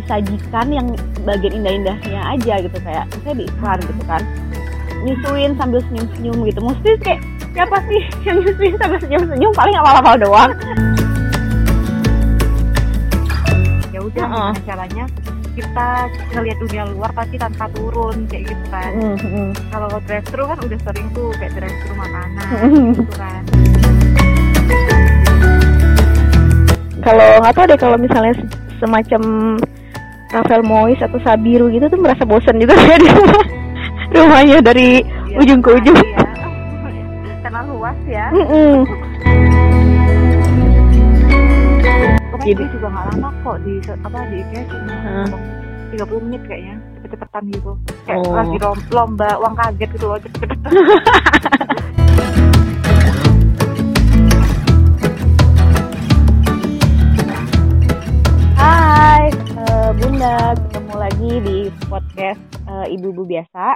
disajikan yang bagian indah-indahnya aja gitu kayak misalnya di iklan gitu kan. Nyusuin sambil senyum-senyum gitu. Mesti kayak siapa sih yang nyusuin sambil senyum-senyum? Paling awal-awal doang. Ya udah Heeh. caranya? Kita ngelihat dunia luar pasti tanpa turun kayak gitu kan. Mm, mm. kalau drive thru kan udah sering tuh kayak drive thru makanan Mm. gitu kan. Kalau nggak tahu deh kalau misalnya se- semacam Rafael Mois atau Sabiru gitu tuh merasa bosan juga ya di rumah rumahnya dari Iya, ujung ke ujung iya. karena luas ya Mm-mm. Pokoknya Jadi- juga nggak lama kok di apa di IKEA cuma Heeh. 30 menit kayaknya cepet-cepetan gitu kayak Oh. lagi lomba uang kaget gitu loh cepet-cepetan Bunda ketemu lagi di podcast eh, Ibu-ibu biasa.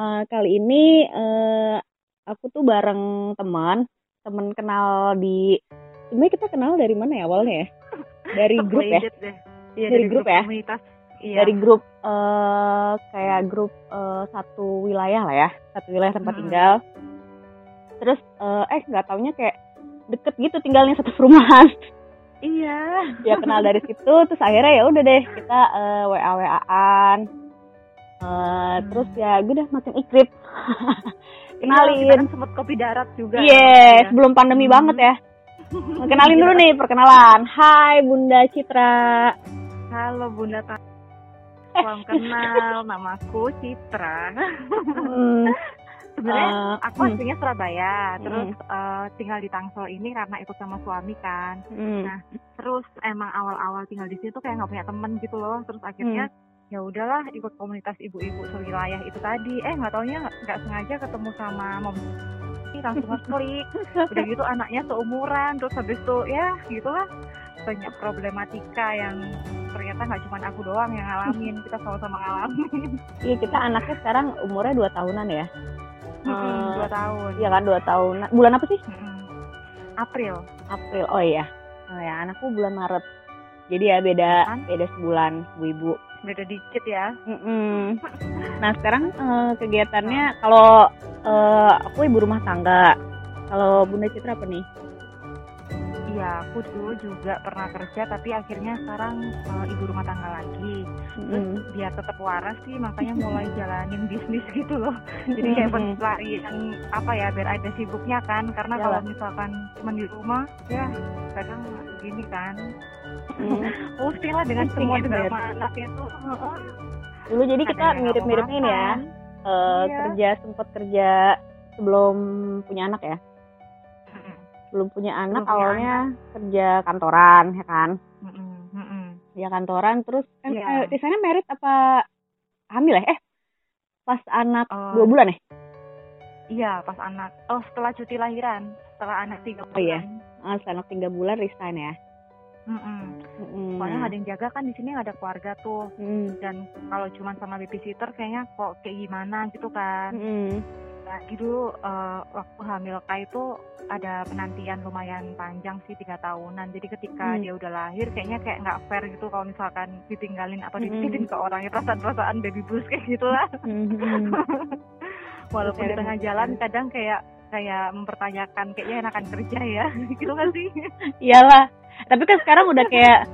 Eh, kali ini eh, aku tuh bareng teman. Teman kenal di sebenarnya kita kenal dari mana ya awalnya ya? Dari grup ya. Iya, Dari grup ya? komunitas. Iya. Dari grup eh kayak grup eh, satu wilayah lah ya. Satu wilayah tempat Hmm. tinggal. Terus eh eh nggak taunya kayak deket gitu tinggalnya satu perumahan iya. Ya kenal dari situ terus akhirnya ya udah deh kita eh, wa waan Eh, terus ya gue udah makin ikrip. Iya, kita kenalin kan sempet kopi darat juga iya. ya. sebelum pandemi Hmm. banget ya. Kenalin dulu nih perkenalan. Hai Bunda Citra. Halo bunda salam kenal. Namaku Citra. Hmm, sebenarnya eh, aku hmm, aslinya Surabaya Hmm. terus eh, tinggal di Tangsel ini karena ikut sama suami kan. Hmm, Nah, terus emang awal-awal tinggal di situ kayak nggak punya temen gitu loh. Terus akhirnya ya udahlah ikut komunitas ibu-ibu sewilayah itu tadi. Eh nggak taunya nggak sengaja ketemu sama mom langsung ngeklik. Udah gitu anaknya seumuran terus habis itu ya gitulah. Banyak problematika yang ternyata nggak cuma aku doang yang ngalamin. Kita sama-sama ngalamin. Iya kita anaknya sekarang umurnya dua tahunan ya. Mm-mm, dua tahun Iya kan dua tahun. Bulan apa sih? April April. Oh iya. Oh ya anakku bulan Maret. Jadi ya beda Kan? beda sebulan bu ibu. beda dikit ya Mm-mm. Nah sekarang eh, kegiatannya kalau eh, aku ibu rumah tangga. Kalau Bunda Citra apa nih? Iya, aku dulu juga pernah kerja tapi akhirnya sekarang eh, ibu rumah tangga lagi. Terus Mm. biar tetap waras sih makanya mulai jalanin bisnis gitu loh. Jadi kayak Mm-mm. pelarian apa ya biar ada sibuknya kan karena Iyalah. kalau misalkan cuma di rumah ya kadang gini kan Mm. pusing lah dengan Pusing, semua ya, drama anak itu. Dulu jadi kita Kadang nggak mau mirip-mirip ini ya. Eh, Iya. Kerja sempat kerja sebelum punya anak ya. Belum punya anak Belum punya awalnya kerja kantoran ya kan. mm-mm, mm-mm. ya kantoran terus kan Iya. eh, di sana merit apa hamil ya eh pas anak Oh. dua bulan ya Iya, pas anak. Oh, setelah cuti lahiran, setelah anak tiga bulan. Oh, iya. ah, setelah anak tiga bulan resign ya Mm-mm. Mm-mm. Soalnya nggak ada yang jaga kan di sini ada keluarga tuh. Mm. dan kalau cuma sama babysitter kayaknya kok kayak gimana gitu kan Mm-mm. Lagi dulu eh, waktu hamil Kai itu ada penantian lumayan panjang sih tiga tahunan. Jadi ketika Hmm. dia udah lahir kayaknya kayak nggak fair gitu kalau misalkan ditinggalin atau Mm-mm. dititipin ke orang ya perasaan-perasaan baby blues kayak gitulah. Mm-mm. walaupun di Fair tengah jalan kadang kayak kayak mempertanyakan kayaknya enakan kerja ya? Gitu kan sih? Iyalah. Tapi kan sekarang udah kayak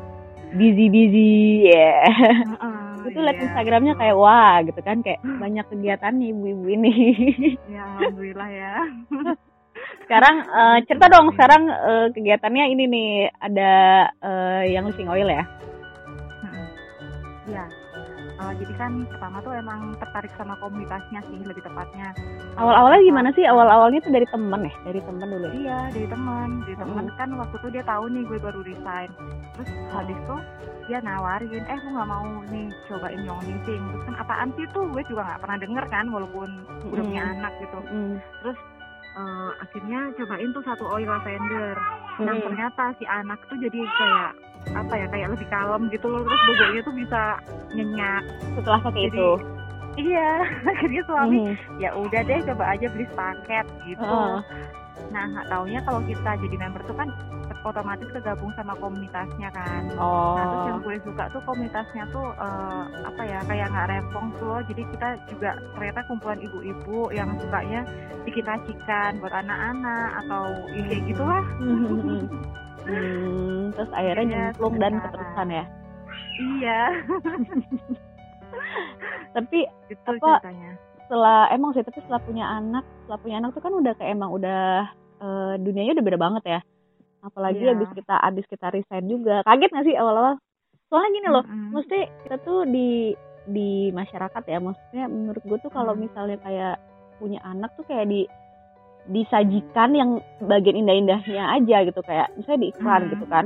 busy busy ya Heeh, itu iya. instagramnya kayak wah gitu kan kayak banyak kegiatan nih ibu-ibu ini ya alhamdulillah ya sekarang eh, cerita dong sekarang eh, kegiatannya ini nih ada eh, yang listing oil ya. Iya. Eh, jadi kan pertama tuh emang tertarik sama komunitasnya sih lebih tepatnya. awal-awalnya gimana sih awal-awalnya tuh dari temen ya dari temen dulu ya Iya dari teman, dari teman Mm. kan waktu itu dia tahu nih gue baru resign. Terus habis itu dia nawarin, eh lu nggak mau nih cobain yang meeting. Terus kan apaan sih tuh gue juga nggak pernah denger kan walaupun udah Mm. punya anak gitu. Mm. Terus eh, akhirnya cobain tuh satu oil lavender. Dan Mm. ternyata si anak tuh jadi kayak apa ya kayak lebih kalem gitu loh terus bobonya tuh bisa nyenyak setelah pakai Jadi, itu iya akhirnya suami Mhm. ya udah deh coba aja beli paket gitu Heeh. nah nggak taunya kalau kita jadi member tuh kan otomatis kegabung sama komunitasnya kan Oh. Nah terus yang gue suka tuh komunitasnya tuh eh, apa ya kayak nggak rempong tuh loh. Jadi kita juga ternyata kumpulan ibu-ibu yang sukanya bikin racikan buat anak-anak atau ya kayak gitulah. Hmm, terus akhirnya Iya, nyemplung dan keterusan ya. Iya. Tapi Itu Apa- ceritanya. setelah emang sih tapi setelah punya anak, setelah punya anak tuh kan udah kayak emang udah eh, dunianya udah beda banget ya. Apalagi Iya. abis kita abis kita resign juga. Kaget gak sih awal-awal? Soalnya gini loh, Mm-mm. mesti kita tuh di di masyarakat ya maksudnya menurut gue tuh kalau Hmm. misalnya kayak punya anak tuh kayak di disajikan yang bagian indah-indahnya aja gitu kayak misalnya di iklan Hmm. gitu kan.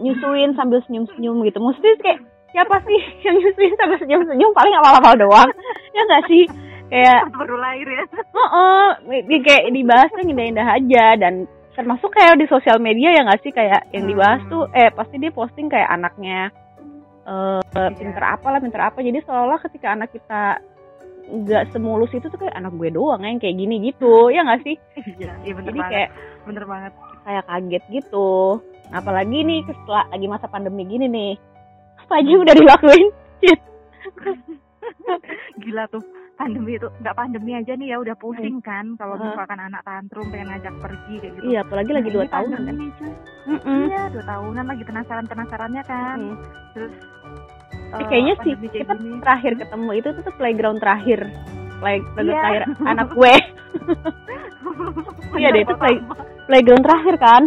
Nyusuin sambil senyum-senyum gitu. Mesti kayak siapa sih yang nyusuin sambil senyum-senyum? Paling awal-awal doang. Ya nggak sih? Kayak baru lahir ya. oh kayak dibahasnya yang indah-indah aja. Dan termasuk kayak di sosial media ya nggak sih? Kayak yang Hmm. dibahas tuh eh pasti dia posting kayak anaknya eh pinter apa lah pinter apa. Jadi seolah ketika anak kita nggak semulus itu tuh kayak anak gue doang yang kayak gini gitu ya nggak sih Iya, iya bener jadi banget. kayak Bener banget. kayak kaget gitu apalagi nih setelah lagi masa pandemi gini nih apa aja udah dilakuin Gila tuh pandemi itu nggak pandemi aja nih ya udah pusing kan kalau Heeh. misalkan anak tantrum pengen ngajak pergi kayak gitu. iya apalagi lagi Nah, dua tahun kan cuy. Mm-mm. Iya, dua tahunan lagi penasaran penasarannya kan. Mm. Terus Eh, kayaknya sih kita gini. terakhir ketemu itu tuh, tuh playground terakhir play playground Iya. terakhir anak gue Iya deh, itu play- playground terakhir kan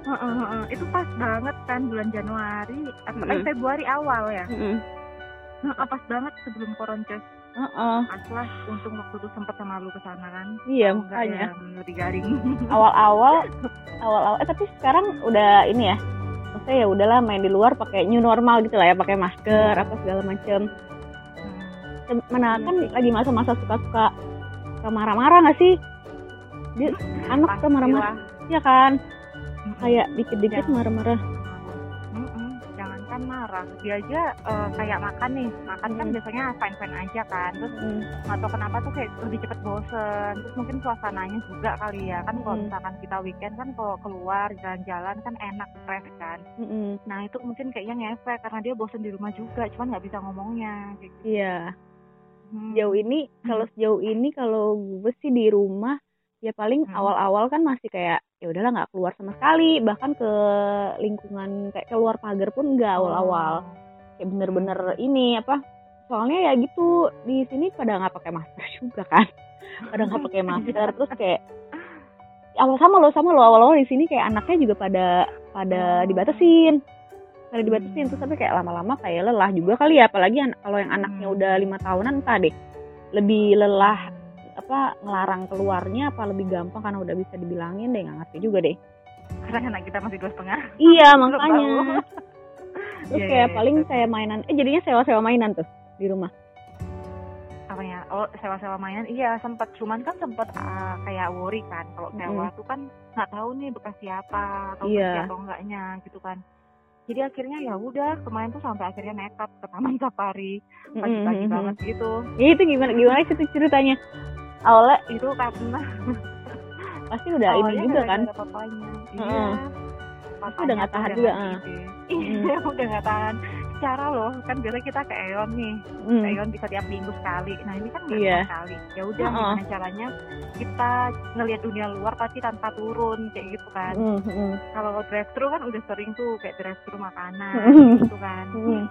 Heeh, heeh. Itu pas banget kan bulan Januari atau eh, Mm-mm. Februari awal ya. Mm-mm. Heeh, pas banget sebelum koroncos. Heeh. Pas lah untung waktu itu sempet sama lu ke sana kan. iya makanya ya lebih garing. awal-awal awal-awal eh tapi sekarang udah ini ya maksudnya ya udahlah main di luar pakai new normal gitu lah ya pakai masker apa segala macem. Hmm. mana Iya kan lagi masa-masa suka-suka suka marah-marah nggak sih? Dia anak suka marah-marah. Ya kan? Kayak dikit-dikit Ya. marah-marah jangankan marah dia aja eh, kayak makan nih makan kan Mm. biasanya fine fine aja kan terus Mm. nggak tahu kenapa tuh kayak lebih cepet bosen terus mungkin suasananya juga kali ya kan kalau Mm. misalkan kita weekend kan kalau keluar jalan-jalan kan enak fresh kan Mm-mm. nah itu mungkin kayaknya ngefek karena dia bosen di rumah juga cuman nggak bisa ngomongnya gitu. iya Hmm. sejauh ini kalau sejauh ini kalau gue sih di rumah ya paling Hmm. awal-awal kan masih kayak ya udahlah nggak keluar sama sekali. Bahkan ke lingkungan kayak keluar pagar pun nggak awal-awal. Oh. kayak bener-bener ini apa soalnya ya gitu di sini pada nggak pakai masker juga kan. Pada nggak pakai masker. Terus kayak awal sama lo sama lo awal-awal di sini kayak anaknya juga pada pada Oh. dibatasin. Pada dibatasin. Terus tapi kayak lama-lama kayak lelah juga kali ya. Apalagi an- kalau yang anaknya Hmm. udah lima tahunan entah deh. Lebih lelah apa ngelarang keluarnya apa lebih gampang karena udah bisa dibilangin deh nggak ngerti juga deh. Karena anak kita masih dua setengah. Iya makanya. terus Iya, iya, kayak iya, paling betul. kayak mainan eh jadinya sewa-sewa mainan tuh di rumah. Apa ya? Oh sewa-sewa mainan. Iya sempat cuman kan sempat ah, kayak worry kan. Kalau sewa tuh kan nggak tahu nih bekas siapa atau Iya. bersih atau enggaknya gitu kan. Jadi akhirnya ya udah kemarin tuh sampai akhirnya nekat ke taman safari. Pagi-pagi Mhm. banget gitu. Ya, itu gimana gimana sih ceritanya awalnya itu karena pasti udah ini awalnya juga kan papanya iya Pasti udah nggak tuh tahan juga, ah. ide. iya udah nggak tahan cara loh kan biasa kita ke Eon nih Hmm. Eon bisa tiap minggu sekali. Nah ini kan nggak tiap sekali. Ya udah Heeh. gimana caranya kita ngelihat dunia luar pasti tanpa turun kayak gitu kan. Hmm, hmm, Kalau drive thru kan udah sering tuh kayak drive thru makanan Hmm. gitu kan. hmm,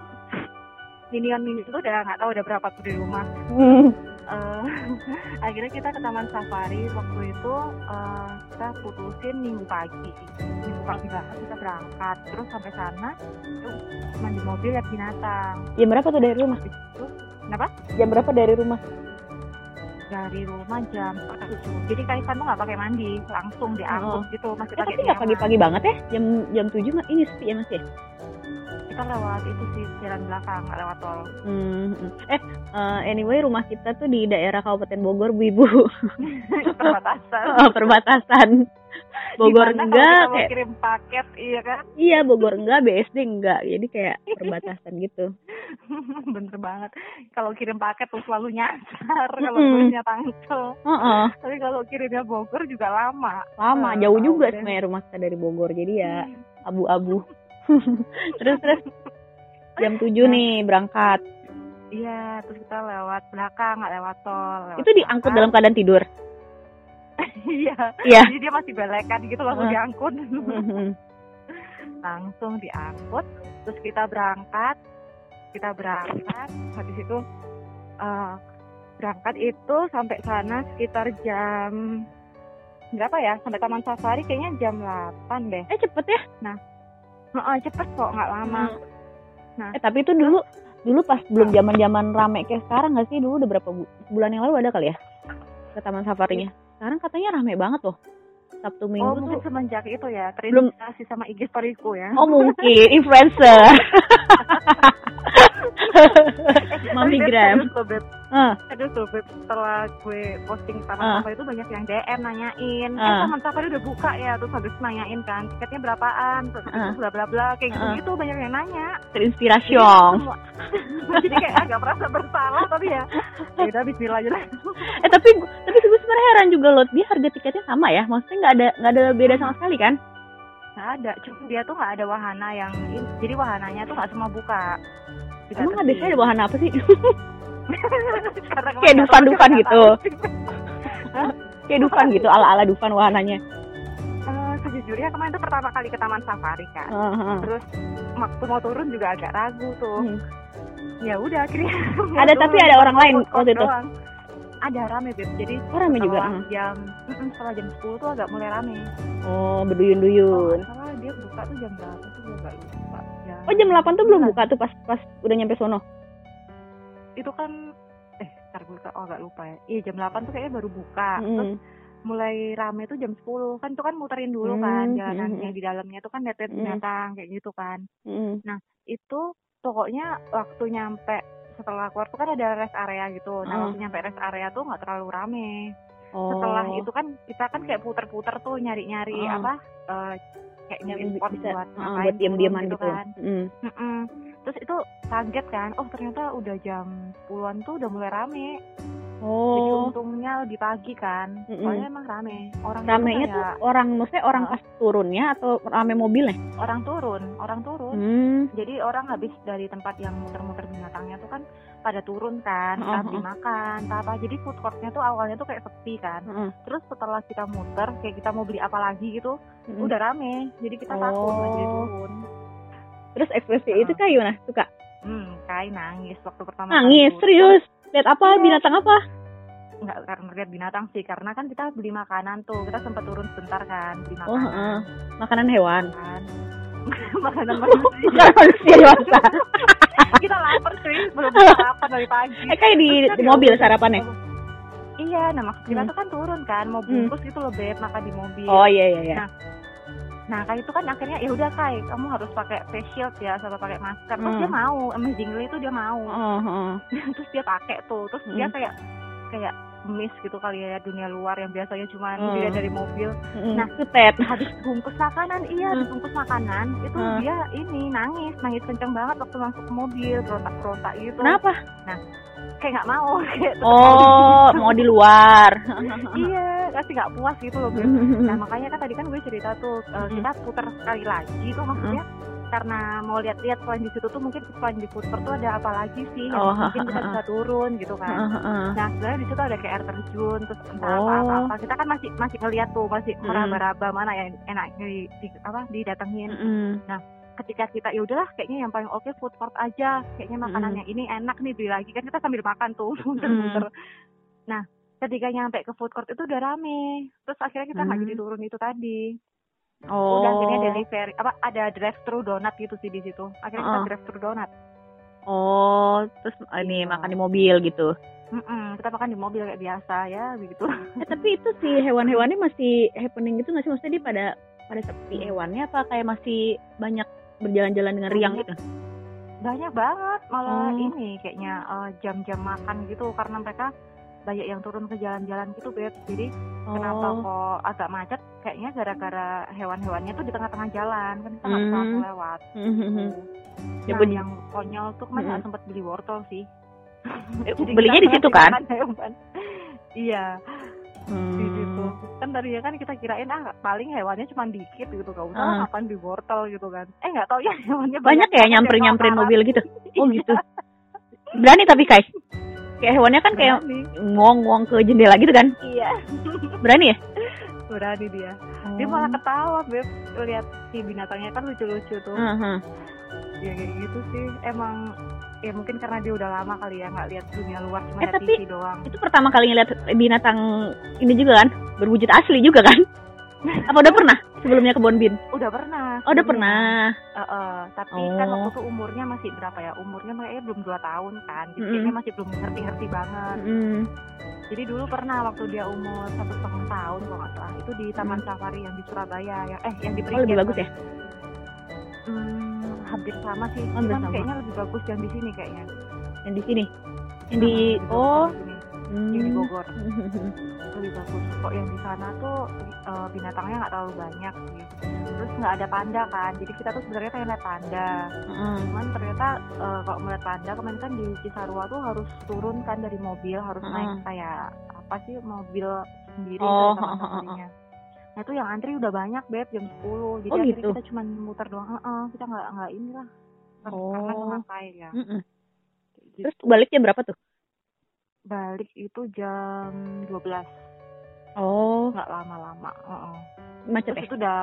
Minion mini itu udah nggak tahu udah berapa tuh di rumah. hmm. Eh, akhirnya kita ke taman safari waktu itu eh, kita putusin minggu pagi. Minggu pagi banget kita berangkat. Terus sampai sana yuk, cuma di mobil lihat binatang. Jam berapa tuh dari rumah? Itu kenapa? Jam berapa dari rumah? dari rumah jam 7 jadi Kaisan tuh nggak pakai mandi langsung diangkut gitu masih pakai tapi nggak pagi-pagi banget ya? Jam jam tujuh ini sepi ya mas ya? Kita lewat itu sih jalan belakang nggak lewat tol. Hmm, hmm. Eh, eh, anyway rumah kita tuh di daerah Kabupaten Bogor, Bu Ibu. perbatasan. Oh, perbatasan. Bogor kalau enggak kita kayak kirim paket iya kan? Iya Bogor enggak BSD enggak jadi kayak perbatasan gitu. Bener banget. Kalau kirim paket tuh selalu nyasar kalau tulisnya Tangsel. Heeh. tapi kalau kirimnya Bogor juga lama. Lama Eh, jauh juga sebenarnya rumah kita dari Bogor jadi ya abu-abu terus terus jam 7 Nah. nih berangkat iya terus kita lewat belakang nggak lewat tol lewat itu diangkut dalam belakang. keadaan tidur iya Iya. jadi dia masih belekan gitu langsung Eh. diangkut Mhm. langsung diangkut terus kita berangkat kita berangkat habis itu eh, berangkat itu sampai sana sekitar jam berapa ya sampai taman safari kayaknya jam 8 deh eh cepet ya Heeh, cepet kok nggak lama. Nah. eh tapi itu dulu dulu pas belum zaman zaman rame kayak sekarang nggak sih? Dulu udah berapa bu- bulan yang lalu ada kali ya? Ke taman safarinya. Sekarang katanya rame banget loh sabtu oh minggu mungkin tuh semenjak itu ya Belum- terinspirasi sama IG storyku ya oh mungkin influencer Mami Gram. Beb. Ah, Aduh tuh Beb, setelah gue posting taman Ah. safari itu banyak yang DM nanyain, eh Ah. taman safari udah buka ya, terus habis nanyain kan tiketnya berapaan, terus bla bla bla kayak gitu Ah. gitu banyak yang nanya. terinspirasi Jadi, Jadi kayak agak merasa bersalah tapi ya, ya udah Bismillah aja lah. eh tapi tapi sebenarnya heran juga loh dia harga tiketnya sama ya maksudnya nggak ada nggak ada beda sama sekali kan Nggak ada, cuma dia tuh nggak ada wahana yang, jadi wahananya tuh nggak semua buka. Tidak emang biasanya ada wahana apa sih Kayak Dufan-Dufan kita gitu. kayak Dufan gitu ala ala Dufan wahananya Eh, sejujurnya kemarin tuh pertama kali ke taman safari kan. Heeh. terus waktu mau turun juga agak ragu tuh Hmm. ya udah akhirnya Ada, tapi ada orang lain waktu itu? doang. Ada rame Beb. jadi oh rame juga? heeh. jam mm-mm, setelah jam 10 tuh agak mulai rame. Oh oh berduyun-duyun nggak salah dia buka tuh jam berapa tuh? Gue nggak lupa. Oh jam 8 tuh belum sembilan. buka tuh pas pas udah nyampe sono? Itu kan eh ntar gue oh nggak lupa ya. Iya jam 8 tuh kayaknya baru buka. Terus Mm. mulai rame tuh jam 10 kan itu kan muterin dulu Hmm, kan jalanannya hmm. di dalamnya tuh kan lihat binatang kayak gitu kan. Mm. itu pokoknya waktu nyampe setelah keluar tuh kan ada rest area gitu. Nah Ah. waktu nyampe rest area tuh nggak terlalu rame. oh Setelah itu kan kita kan kayak puter-puter tuh nyari-nyari Ah. apa eh, kayak nyari spot bisa buat ah, ngapain buat diam-diaman turun gitu, kan. Mm. Mm-mm. Terus itu kaget kan, oh ternyata udah jam 10-an tuh udah mulai rame. Jadi oh untungnya lebih pagi kan, Mm-mm. soalnya emang rame. Orang ramenya tuh orang maksudnya orang Ah. pas turunnya atau rame mobilnya orang turun, orang turun. hmm. Jadi orang habis dari tempat yang muter-muter binatangnya tuh kan pada turun kan, entah beli makan, entah apa. Jadi food courtnya tuh awalnya tuh kayak sepi kan. Heeh. Terus setelah kita muter, kayak kita mau beli apa lagi gitu, Mm. udah rame. Jadi kita takut Oh. lagi turun. terus ekspresi Ah. itu kayak gimana suka Hmm, kayak nangis waktu pertama nangis kali turun. Lihat apa Iya. binatang apa Enggak karena lihat binatang sih, karena kan kita beli makanan tuh. Kita sempat turun sebentar kan, beli oh makanan. heeh. makanan hewan kan. makanan manusia. makanan manusia dewasa kita lapar cuy, belum sarapan dari pagi. eh kayak di, kan di mobil sarapannya Iya, nah maksud kita Hmm. tuh kan turun kan, mau Hmm. bungkus gitu loh beb, makan di mobil. oh iya iya iya Nah, Nah kayak itu kan akhirnya ya udah kai, kamu harus pakai face shield ya, sama pakai masker. Terus Hmm. dia mau, amazingly itu dia mau. oh, heeh. Terus dia pakai tuh, terus dia Hmm. kayak kayak miss gitu kali ya dunia luar yang biasanya cuma Hmm. dilihat dari mobil. Mm, Nah. sutet Habis bungkus makanan, iya, Hmm. bungkus makanan itu Hmm. dia ini nangis, nangis kenceng banget waktu masuk ke mobil, berontak-berontak gitu. kenapa Kayak nggak mau, kayak oh mau di luar iya, kasih nggak puas gitu loh. Beb. Nah makanya kan tadi kan gue cerita tuh uh, Mm. kita putar sekali lagi tuh maksudnya karena mau lihat-lihat selain di situ tuh mungkin selain di food court tuh ada apa lagi sih yang Oh, mungkin kita bisa turun gitu kan. Heeh. Nah sebenarnya di situ ada kayak air terjun terus entah Oh. apa apa kita kan masih masih ngeliat tuh masih Mm. meraba-raba mana yang enak di, di apa didatengin. Mm-mm. Ketika kita ya udahlah kayaknya yang paling oke food court aja kayaknya makanan Mm. yang ini enak nih beli lagi kan kita sambil makan tuh muter-muter. Nah ketika nyampe ke food court itu udah rame terus akhirnya kita nggak Mm. jadi turun itu tadi. Oh udah akhirnya delivery apa ada drive thru donat gitu sih di situ akhirnya kita Oh. drive thru donat oh terus ini Gitu. makan di mobil gitu Mm-mm, kita makan di mobil kayak biasa ya begitu Eh, tapi itu si hewan-hewannya masih happening gitu nggak sih? Maksudnya dia pada pada sepi hewannya apa kayak masih banyak berjalan-jalan dengan riang gitu? banyak banget malah Oh. ini kayaknya eh, jam-jam makan gitu karena mereka banyak yang turun ke jalan-jalan gitu beb jadi kenapa Oh. kok agak macet kayaknya gara-gara hewan-hewannya tuh di tengah-tengah jalan kan kita nggak bisa Hmm. lewat Mhm. Ya, nah ben- yang konyol tuh kemarin nggak sempet beli wortel sih Eh, Jadi belinya di situ kan? hewan. iya di situ Hmm. kan tadinya kan kita kirain ah paling hewannya cuma dikit gitu gak usah lah Ah. makan di wortel gitu kan eh nggak tahu ya hewannya Banyak ya banget nyamperin nyamperin mobil gitu. Oh gitu. Berani tapi Kai. Kayak hewannya kan kayak ngong-ngong ke jendela gitu kan. iya Berani ya? berani dia dia malah ketawa beb lihat si binatangnya kan lucu-lucu tuh Heeh. ya kayak gitu sih emang ya mungkin karena dia udah lama kali ya nggak lihat dunia luar cuma Eh, lihat tapi- TV doang Itu pertama kali ngeliat binatang ini juga kan? Berwujud asli juga kan? Apa udah pernah sebelumnya ke Bonbin? udah pernah Oh, udah pernah. Eh, eh, tapi kan Oh. waktu itu umurnya masih berapa ya umurnya kayaknya belum dua tahun kan jadi Mm-mm. kayaknya masih belum ngerti-ngerti banget Mm. jadi dulu pernah waktu dia umur satu setengah tahun kalau nggak salah itu di Taman Safari yang di Surabaya yang eh yang di Hmm. Oh, lebih bagus ya? Hmm, hampir sama sih Hampir cuman sama. kayaknya lebih bagus yang di sini kayaknya Yang di sini. Yang di oh. di sini. Yang di Hmm. Bogor lebih bagus kok yang di sana tuh eh, binatangnya nggak terlalu banyak sih terus nggak ada panda kan jadi kita tuh sebenarnya pengen lihat panda Heeh. cuman ternyata eh, kalau melihat panda kemarin kan di Cisarua tuh harus turun kan dari mobil harus Heeh. naik kayak apa sih mobil sendiri Oh, heeh, safarinya. nah itu yang antri udah banyak beb jam 10 jadi Oh, akhirnya gitu? kita cuma muter doang Heeh, kita nggak nggak inilah karena Oh. ngapain ya Mm-mm. Gitu. Terus baliknya berapa tuh? Balik itu jam 12 Oh, nggak lama-lama Heeh. macet terus ya? itu udah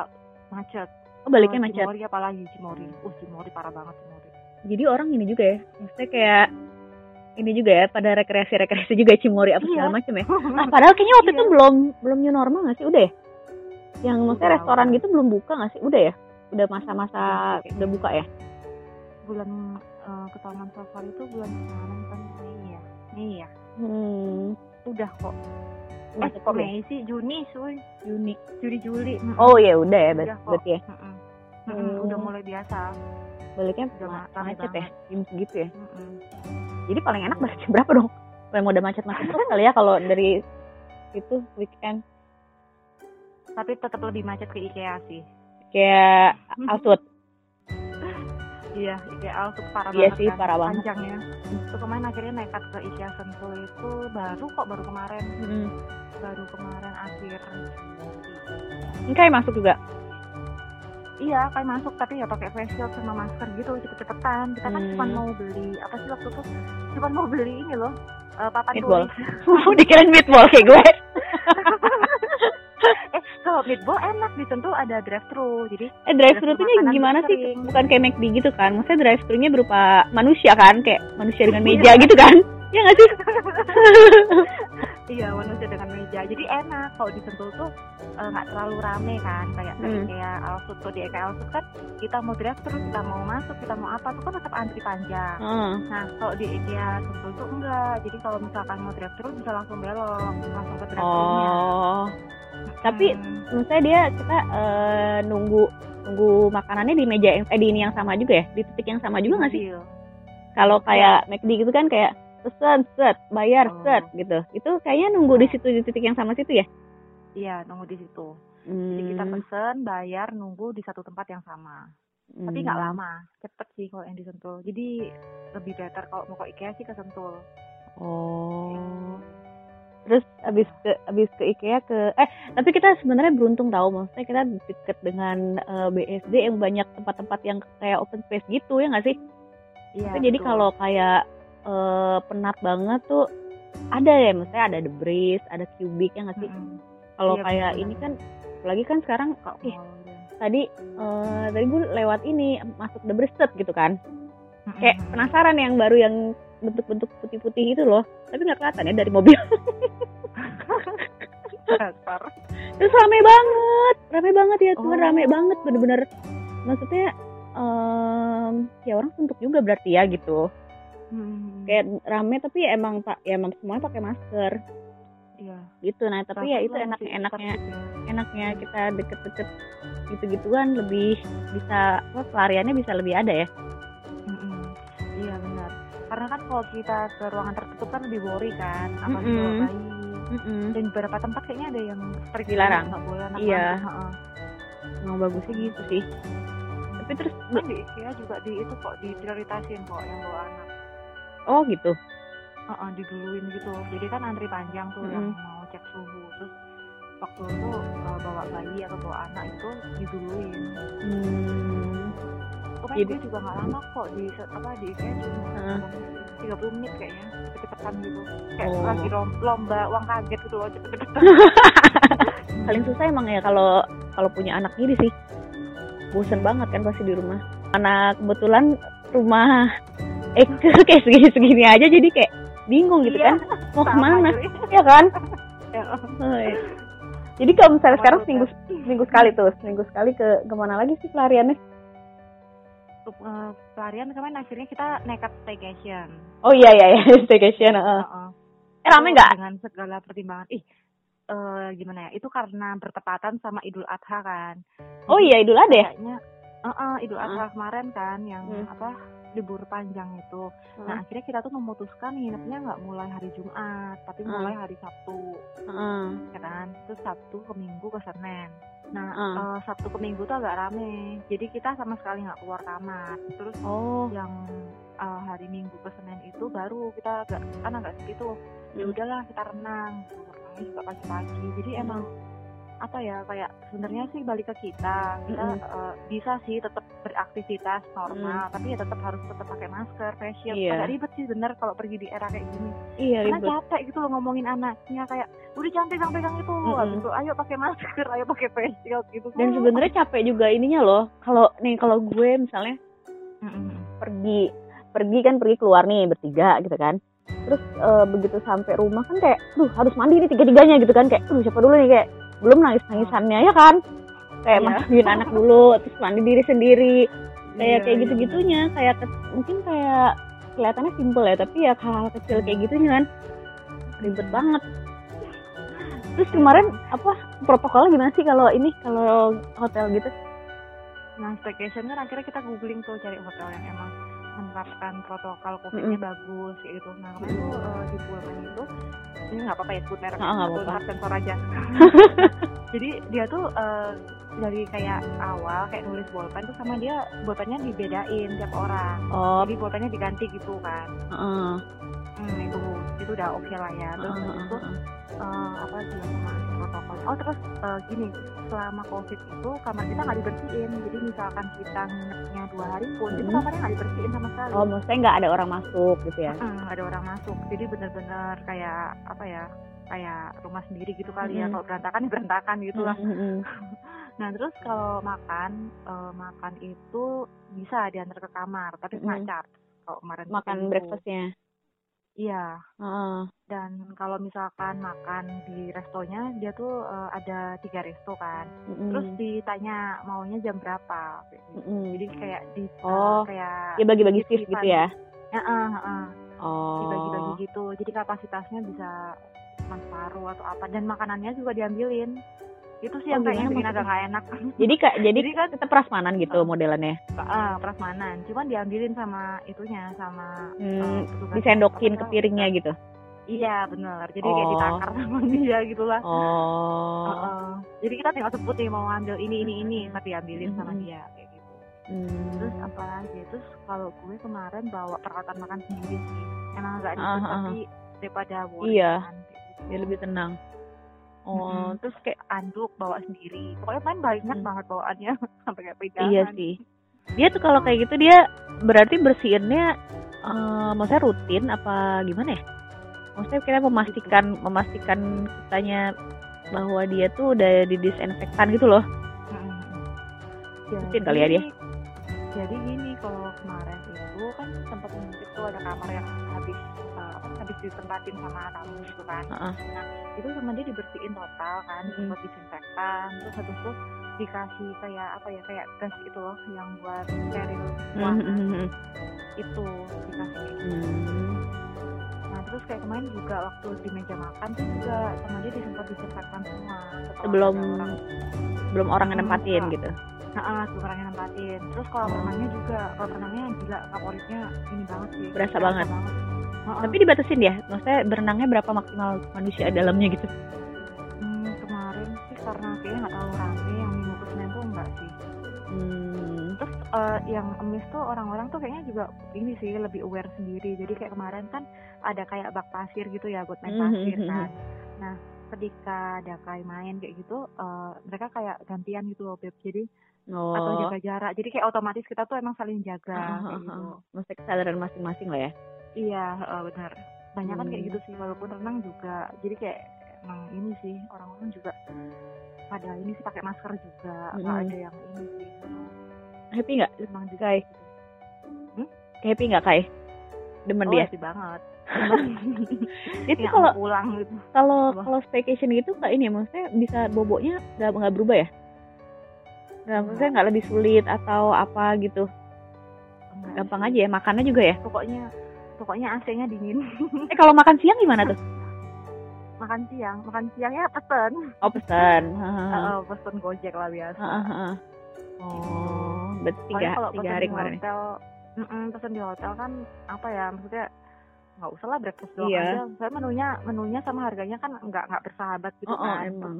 macet Oh, baliknya Eh, macet. Cimori apalagi Cimori uh Cimori parah banget Cimori Jadi orang ini juga ya, maksudnya kayak ini juga ya pada rekreasi-rekreasi juga Cimori apa segala Iya. macam ya. Ah, padahal kayaknya waktu Iya. itu belum belum new normal nggak sih? Udah ya? Yang maksudnya Udah, restoran udah. gitu belum buka nggak sih? Udah ya? Udah masa-masa Udah sih. udah buka ya? bulan eh, ke taman safari itu bulan kemarin kan Mei ya Mei ya Hmm. udah kok eh Macet kok ya? Mei sih Juni suy Juni. Juli Juli Mm-mm. Oh ya udah ya ber- Udah berarti ya. Mm-mm, Hmm. udah mulai biasa Baliknya Udah macet ya, jam segitu ya. Mm-mm. Jadi paling enak jam berapa dong? Mau udah macet-macet terus kali ya kalau dari itu weekend tapi tetap lebih macet ke IKEA sih kayak Alsut. Iya IKEA tuh parah Iya banget sih, kan, parah banget. panjangnya itu kemarin akhirnya nekat ke IKEA Sentul itu baru kok baru kemarin Hmm. baru kemarin akhir Ini kayak masuk juga. Iya, kayak masuk tapi ya pakai face shield sama masker gitu cepet-cepetan. Kita kan Hmm. cuma mau beli apa sih waktu itu? Cuma mau beli ini loh, eh, papan Meatball. tulis. Dikirain meatball kayak gue. kalau meatball enak di Sentul ada drive thru. Jadi Eh drive thru Makanan gimana sih? sering. Bukan kayak McD gitu kan? Maksudnya drive thru nya berupa manusia kan? Kayak manusia dengan Iya. meja gitu kan? Ya nggak sih? iya manusia dengan meja. Jadi enak kalau di Sentul tuh eh, nggak terlalu rame kan kayak Hmm. IKEA Alsut tuh di IKEA Alsut kan kita mau drive thru, kita mau masuk, kita mau apa tuh kan tetap antri panjang. Nah, kalau di IKEA Sentul tuh enggak. Jadi kalau misalkan mau drive thru bisa langsung belok, langsung ke drive. Oh. Tapi Hmm. maksudnya dia kita eh, nunggu nunggu makanannya di meja yang eh, di ini yang sama juga ya? Di titik yang sama juga nggak sih? Mobil. Kalau kayak McD gitu kan kayak pesen set bayar Oh. set gitu. Itu kayaknya nunggu di situ di titik yang sama situ ya? Iya, nunggu di situ. Jadi kita Hmm. pesen, bayar, nunggu di satu tempat yang sama. Tapi nggak Hmm. lama, cepet sih kalau yang di Sentul. Jadi lebih better kalau mau ke IKEA sih ke Sentul. Oh. Terus abis ke abis ke IKEA ke eh tapi kita sebenarnya beruntung tahu maksudnya kita deket dengan eh, BSD yang banyak tempat-tempat yang kayak open space gitu ya nggak sih? Iya. Tapi jadi kalau kayak eh, penat banget tuh ada ya maksudnya ada The Breeze, ada Cubic ya nggak sih? Mm-mm. Kalau Iya, kayak benar. ini kan lagi kan sekarang Kok ih, mau ya. tadi eh, tadi gue lewat ini masuk The Breeze set gitu kan. Mm-mm. Kayak penasaran yang baru yang bentuk-bentuk putih-putih itu loh. Tapi nggak kelihatan ya dari mobil. Terus rame banget, rame banget ya Tuhan, Oh. rame banget bener-bener. Maksudnya em, ya orang suntuk juga berarti ya gitu. Hmm. Kayak rame tapi ya emang pak, ya emang semuanya pakai masker Iya. gitu. Nah tapi ya itu enak enaknya gitu. enaknya kita deket-deket gitu-gituan lebih bisa apa pelariannya bisa lebih ada ya. Iya benar. Karena kan kalau kita ke ruangan tertutup kan lebih worry kan, apalagi Mm-mm. bawa bayi. Mm-mm. dan beberapa tempat kayaknya ada yang strict Dilarang. nggak boleh anak Iya. Emang bagusnya gitu sih. Tapi terus kan di IKEA juga di itu kok diprioritasin kok yang bawa anak oh gitu. Heeh, diduluin gitu jadi kan antri panjang tuh yang mau cek suhu terus waktu itu uh, bawa bayi atau bawa anak itu diduluin Hmm. Jadi- gue juga gak lama kok di apa di cuma Heeh. 30 menit kayaknya cepet-cepetan gitu kayak Oh. lagi lom- lomba uang kaget gitu loh cepet-cepetan Paling susah emang ya kalau kalau punya anak gini sih. Bosen banget kan pasti di rumah. Anak kebetulan rumah eh kayak segini-segini aja jadi kayak bingung gitu Iya, kan. Mau ke mana? cuy. Ya kan? Ya, Oh, iya. Jadi kalau misalnya sekarang seminggu seminggu sekali tuh, seminggu sekali ke ke mana lagi sih pelariannya? Eh, pelarian kemarin akhirnya kita nekat staycation Oh iya iya iya staycation. heeh. Heeh. Eh rame nggak? dengan segala pertimbangan ih eh, gimana ya itu karena bertepatan sama Idul Adha kan Oh iya Idul Adha ya? kayaknya eh, eh, Idul Adha kemarin kan yang Hmm. apa libur panjang itu nah akhirnya kita tuh memutuskan nginepnya nggak mulai hari Jumat tapi Hmm. mulai hari Sabtu Heeh. ya kan terus Sabtu ke Minggu ke Senin nah Hmm. eh, Sabtu ke Minggu tuh agak rame jadi kita sama sekali nggak keluar kamar terus Oh. yang eh, hari Minggu ke Senin itu baru kita agak kan agak sepi tuh ya Hmm. udahlah kita renang renangnya juga pagi-pagi jadi emang apa ya kayak sebenarnya sih balik ke kita kita Mm-mm. eh, bisa sih tetap beraktivitas normal tapi ya tetap harus tetap pakai masker face shield Iya. agak ribet sih bener kalau pergi di era kayak gini Iya karena ribet. capek gitu loh ngomongin anaknya kayak udah jangan pegang-pegang itu Mm-mm. Habis itu ayo pakai masker ayo pakai face shield gitu Dan sebenarnya capek juga ininya loh. Kalau nih kalau gue misalnya Mm-mm. pergi pergi kan pergi keluar nih bertiga gitu kan. Terus eh, begitu sampai rumah kan kayak, duh harus mandi nih tiga-tiganya gitu kan kayak, duh siapa dulu nih kayak belum nangis nangisannya ya kan? Kayak Iya. mandiin anak dulu, terus mandi diri sendiri, kayak Iya, kayak iya, gitu-gitunya, kayak ke- mungkin kayak kelihatannya simpel ya, tapi ya hal-hal kecil kayak gitunya kan ribet banget. Terus kemarin apa protokolnya gimana sih kalau ini kalau hotel gitu? Nah, staycation kan akhirnya kita googling tuh cari hotel yang emang menerapkan protokol COVID-nya bagus kayak gitu. Nah, kemarin tuh eh, di Pullman itu ini nggak apa-apa ya sebut merek nggak atau ntar sensor aja. Jadi dia tuh eh, dari kayak awal kayak nulis bolpen tuh sama dia bolpennya dibedain tiap orang. Oh, Jadi bolpennya diganti gitu kan. heeh. Hmm, itu itu udah oke lah ya. Terus Heeh, habis itu eh, apa sih sama protokol oh terus eh, gini selama covid itu kamar kita nggak dibersihin jadi misalkan kita nginepnya dua hari pun itu Hmm. kamarnya nggak dibersihin sama sekali Oh, maksudnya nggak ada orang masuk gitu ya? Nggak ada orang masuk jadi bener-bener kayak apa ya kayak rumah sendiri gitu kali ya Mm-mm. kalau berantakan ya berantakan gitu lah Mm, mm, mm. nah terus kalau makan eh, makan itu bisa diantar ke kamar tapi nggak Mm-mm. charge kalau kemarin Makan breakfastnya. Iya Heeh. dan kalau misalkan makan di restonya dia tuh eh, ada tiga resto kan Mm, terus ditanya maunya jam berapa kayak gitu. mm. jadi kayak di Oh, kayak Ya bagi-bagi shift gitu ya? Heeh, heeh. Oh. dibagi-bagi gitu jadi kapasitasnya bisa cuma separuh atau apa dan makanannya juga diambilin itu sih Oh, yang kayaknya gimana bikin agak nggak enak Jadi kak, jadi, Jadi kan- tetap prasmanan gitu Oh. modelannya. Eh, prasmanan cuman diambilin sama itunya sama Hmm, petugas Disendokin ke piringnya gitu. iya bener jadi kayak Oh. ditakar sama dia gitu lah Oh. Heeh. jadi kita tinggal sebut nih mau ngambil ini ini ini tapi diambilin sama Mhm. dia kayak gitu Hmm. terus apa lagi terus kalau gue kemarin bawa peralatan makan sendiri sih emang agak Ah, ribet ah, ah. tapi daripada worry Iya. kan, kayak gitu. Dia lebih tenang. Oh, Mm-mm. terus kayak anduk bawa sendiri pokoknya main banyak Hmm. banget bawaannya sampai kayak pegangan iya sih. Dia tuh kalau kayak gitu dia berarti bersihinnya eh maksudnya rutin apa gimana ya? Maksudnya kita memastikan memastikan kitanya bahwa dia tuh udah didisinfektan gitu loh. Mm-mm. Rutin kali ya dia. jadi gini kalau kemarin itu kan sempat ngintip tuh ada kamar yang habis habis ditempatin sama tamu gitu kan Heeh. nah itu sama dia dibersihin total kan Mm. sempat disinfektan terus habis itu dikasih kayak apa ya kayak gas itu loh yang buat steril Hmm, ruangan hmm, hmm, itu dikasih kayak gitu. hmm. Nah terus kayak kemarin juga waktu di meja makan tuh juga sama dia disempat disinfektan semua Sebelum orang belum orang yang Hmm, nempatin gitu. nah, ah, sebelum orang yang nempatin terus kalau renangnya juga kalau renangnya gila favoritnya ini banget sih Berasa banget. Heeh. Tapi dibatasin ya? Maksudnya berenangnya berapa maksimal manusia dalamnya gitu? Hmm, kemarin sih karena kayaknya nggak terlalu rame yang minggu ke Senin tuh enggak sih. Hmm. Terus eh, yang emis tuh orang-orang tuh kayaknya juga ini sih lebih aware sendiri. Jadi kayak kemarin kan ada kayak bak pasir gitu ya buat main Mhm, pasir mhm, kan. Nah ketika ada kayak main kayak gitu, eh, mereka kayak gantian gitu loh beb. Jadi Oh. atau jaga jarak. Jadi kayak otomatis kita tuh emang saling jaga kayak ah, gitu. Maksudnya kesadaran masing-masing lah ya? Iya, heeh, benar. Banyak kan kayak Hmm. gitu sih, walaupun renang juga. Jadi kayak emang ini sih orang-orang juga pada ini sih pakai masker juga, nggak Mm-mm. ada yang ini sih. Happy nggak? Emang juga Kai? Hmm? Happy nggak Kai? Demen oh, dia? happy banget. Itu ya, kalau pulang gitu. kalau kalau staycation gitu nggak ini ya? Maksudnya bisa boboknya nggak nggak berubah ya? Nggak, maksudnya nggak lebih sulit atau apa gitu? Enggak Gampang sih. aja ya, makannya juga ya? Pokoknya pokoknya AC-nya dingin. Eh kalau makan siang gimana tuh? makan siang, makan siangnya pesen. Oh. Hahaha. Heeh, pesen Gojek lah biasa. Hahaha. Oh, berarti tiga, kalau tiga pesen hari di kemarin. ya? hotel, pesen di hotel kan apa ya maksudnya nggak usah lah breakfast doang Iya. aja. Saya menunya menunya sama harganya kan nggak nggak bersahabat gitu Oh, oh, kan. emang.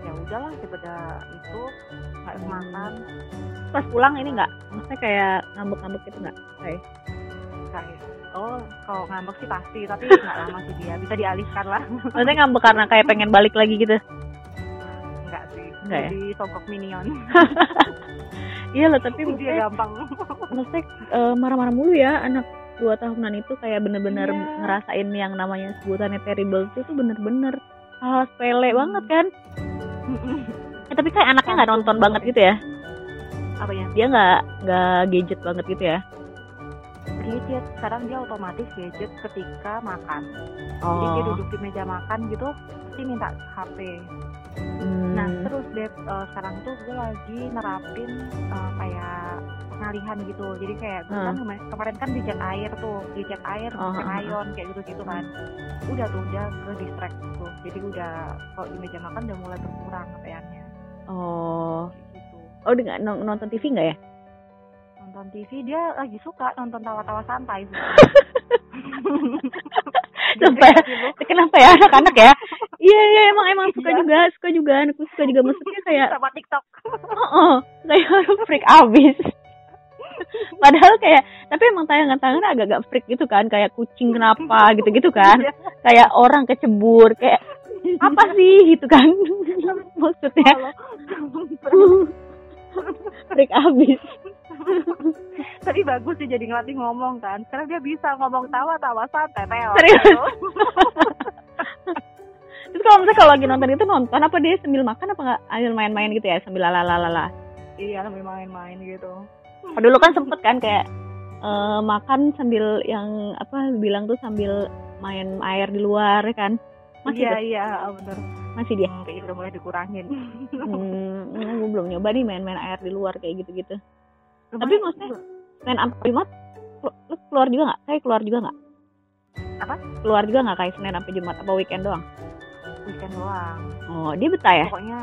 Ya udahlah daripada itu nggak makan Pas pulang ini nggak? Maksudnya kayak ngambek-ngambek gitu nggak? Kayak kayak oh kalau ngambek sih pasti tapi nggak lama sih dia bisa dialihkan lah Maksudnya ngambek karena kayak pengen balik lagi gitu? nggak sih Nggak ya? jadi sogok minion Iya loh, tapi dia gampang maksudnya eh, marah-marah mulu ya anak dua tahunan itu kayak bener-bener Iya. ngerasain yang namanya sebutannya terrible itu tuh bener-bener hal sepele Hmm. banget kan? Eh, tapi kayak anaknya nggak nonton banget gitu ya? apa ya Dia nggak nggak gadget banget gitu ya? Gadget sekarang dia otomatis gadget ketika makan jadi dia Oh, duduk di meja makan gitu pasti minta HP hmm. Nah terus Dep eh, sekarang tuh gue lagi nerapin eh, kayak pengalihan gitu. Jadi kayak gue kan kema- kemarin kan dicat air tuh, dicat air, Oh, ah, ah. ayon kayak gitu-gitu kan. Udah tuh udah ke distract tuh. Jadi udah kalau di meja makan udah mulai berkurang kepeannya. oh, gitu. oh, dengan nonton TV nggak ya? Nonton TV dia lagi suka nonton tawa-tawa santai sih. Sampai kenapa ya anak-anak ya? Iya iya emang emang suka Iya. juga suka juga anakku suka juga maksudnya kayak sama TikTok. oh, oh kayak orang freak abis. Padahal kayak tapi emang tayangan-tayangan agak-agak freak gitu kan kayak kucing kenapa gitu-gitu kan Iya. kayak orang kecebur kayak apa sih gitu kan maksudnya Freak abis Tapi bagus sih jadi ngelatih ngomong kan. Sekarang dia bisa ngomong tawa-tawa santai. Serius? terus kalau misalnya kalau lagi nonton itu nonton apa dia sambil makan apa nggak sambil main-main gitu ya sambil lalalala Iya sambil main-main gitu. Oh, dulu kan sempet kan kayak eh, makan sambil yang apa bilang tuh sambil main air di luar kan masih iya iya bener. Masih dia. Kayak udah mulai dikurangin. hmm, gue belum nyoba nih main-main air di luar kayak gitu-gitu. Tapi maksudnya- main sampai Jumat lu- lu keluar juga nggak? Kayak keluar juga nggak? Apa? keluar juga nggak kayak Senin sampai Jumat? Apa weekend doang? Weekend doang. oh dia betah ya? Pokoknya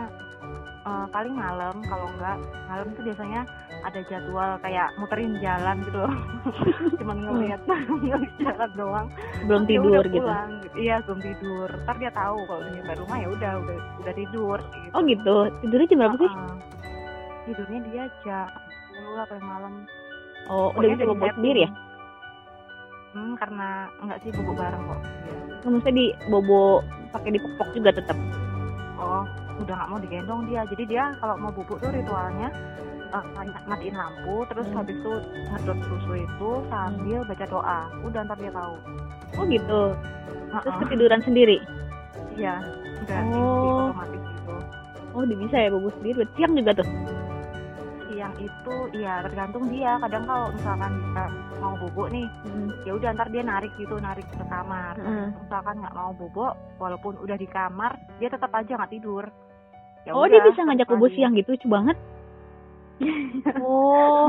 eh, paling malam. Kalau enggak malam itu biasanya ada jadwal kayak muterin jalan gitu loh. Cuman ngeliat ngeliat jalan doang. belum Ya tidur udah gitu pulang. Iya belum tidur. Ntar dia tahu kalau udah nyampe rumah ya udah udah udah tidur. Gitu. oh gitu tidurnya jam berapa sih. Tidurnya dia jam 10 lah paling malam. oh udah Pokoknya bisa dari bobo setting. sendiri ya Hmm, karena enggak sih bubuk bareng kok. Nggak maksudnya di bobo pakai dipepok juga tetap Oh, udah nggak mau digendong dia. Jadi dia kalau mau bubuk tuh ritualnya eh, matiin lampu, terus Hmm. habis itu ngedot susu itu sambil baca doa. Udah ntar dia tahu. oh gitu terus Heeh. ketiduran sendiri Iya, udah Oh. otomatis gitu. oh dia bisa ya bobo sendiri siang juga tuh Siang itu iya tergantung dia. Kadang kalau misalkan kita mau bubuk nih, Hmm. ya udah ntar dia narik gitu, narik ke kamar. Hmm. Misalkan nggak mau bubuk, walaupun udah di kamar, dia tetap aja nggak tidur. Ya oh dia udah, bisa ngajak pagi. siang gitu lucu banget oh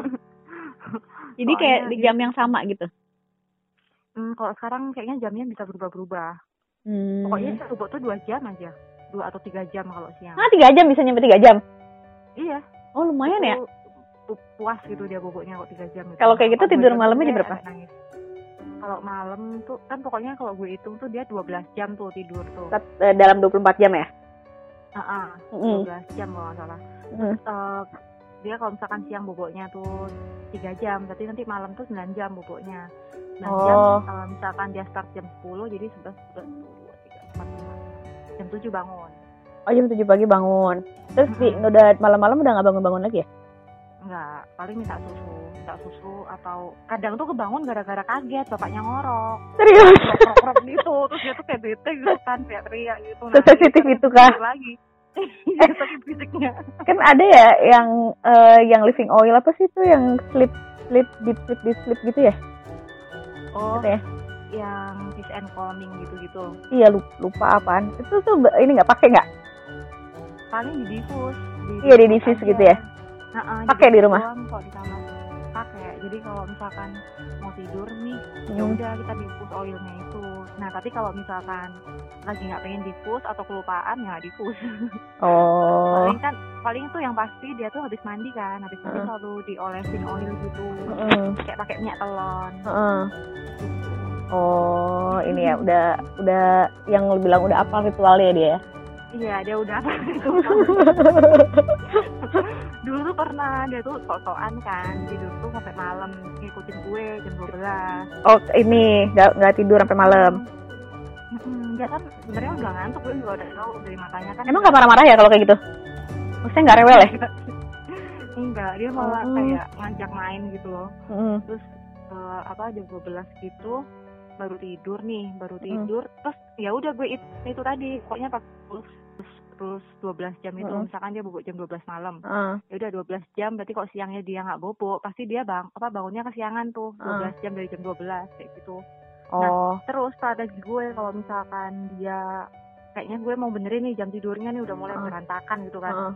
jadi kayak di jam yang sama gitu Hmm, kalau sekarang kayaknya jamnya bisa berubah-berubah. hmm. Pokoknya bubuk tuh dua jam aja, dua atau tiga jam kalau siang. ah tiga jam bisa nyampe tiga jam Iya. oh lumayan ya itu pu- puas gitu dia bubuknya kok tiga jam. gitu. Kalau kayak gitu tidur malamnya jam berapa? kalau malam tuh kan pokoknya kalau gue hitung tuh dia 12 jam tuh tidur tuh. Tet- eh, dalam 24 jam ya Heeh, Mm-mm. 12 jam kalau nggak salah. Mm. Eh, dia kalau misalkan siang boboknya tuh 3 jam, berarti nanti malam tuh 9 jam boboknya. 9 jam Oh. eh, misalkan dia start jam 10 jadi 11 11 12 3 4 5. Jam 7 bangun. oh jam 7 pagi bangun terus di Mm-mm. udah malam-malam udah nggak bangun-bangun lagi ya Enggak, paling minta susu, minta susu atau kadang tuh kebangun gara-gara kaget bapaknya ngorok. serius Krok-krok gitu, terus dia tuh kayak bete gitu kan, kayak teriak gitu. Sesensitif dia itu kah? tidur lagi. Iya, sakit fisiknya. kan ada ya yang eh, yang living oil apa sih itu yang sleep sleep deep sleep deep sleep gitu ya Oh, Gitu ya? yang fish and calming gitu-gitu. iya lupa, lupa apaan itu tuh ini nggak pakai nggak Paling di diffuse. Iya, di diffuse gitu ya? Pakai di rumah? doang Kok di kamar. Jadi kalau misalkan mau tidur nih, ya Hmm. udah kita diffuse oilnya itu. Nah, tapi kalau misalkan lagi nggak pengen diffuse atau kelupaan ya nggak diffuse. oh paling kan paling tuh yang pasti dia tuh habis mandi kan habis mandi Heeh. selalu diolesin oil gitu Mm-mm. kayak pakai minyak telon Heeh. oh ini ya udah udah yang bilang udah apa ritualnya dia ya iya dia udah apa dulu tuh pernah dia tuh sok-sokan kan tidur tuh sampai malam ngikutin gue jam 12 oh ini nggak nggak tidur sampai malam? Dia kan sebenarnya udah ngantuk gue juga udah tahu dari matanya kan. Emang nggak marah-marah ya kalau kayak gitu? Maksudnya nggak rewel ya? Enggak dia malah Oh. kayak ngajak main gitu loh. Mm-mm. terus eh, apa jam 12 gitu baru tidur nih baru tidur terus ya udah gue itu, itu tadi pokoknya pas terus terus 12 jam itu Mm. misalkan dia bobok jam 12 malam Heeh. ya udah 12 jam berarti kalau siangnya dia nggak bobok pasti dia bang apa bangunnya kesiangan tuh 12 jam dari jam 12 kayak gitu oh terus strategi gue kalau misalkan dia kayaknya gue mau benerin nih jam tidurnya nih udah mulai Mm. berantakan gitu kan Heeh.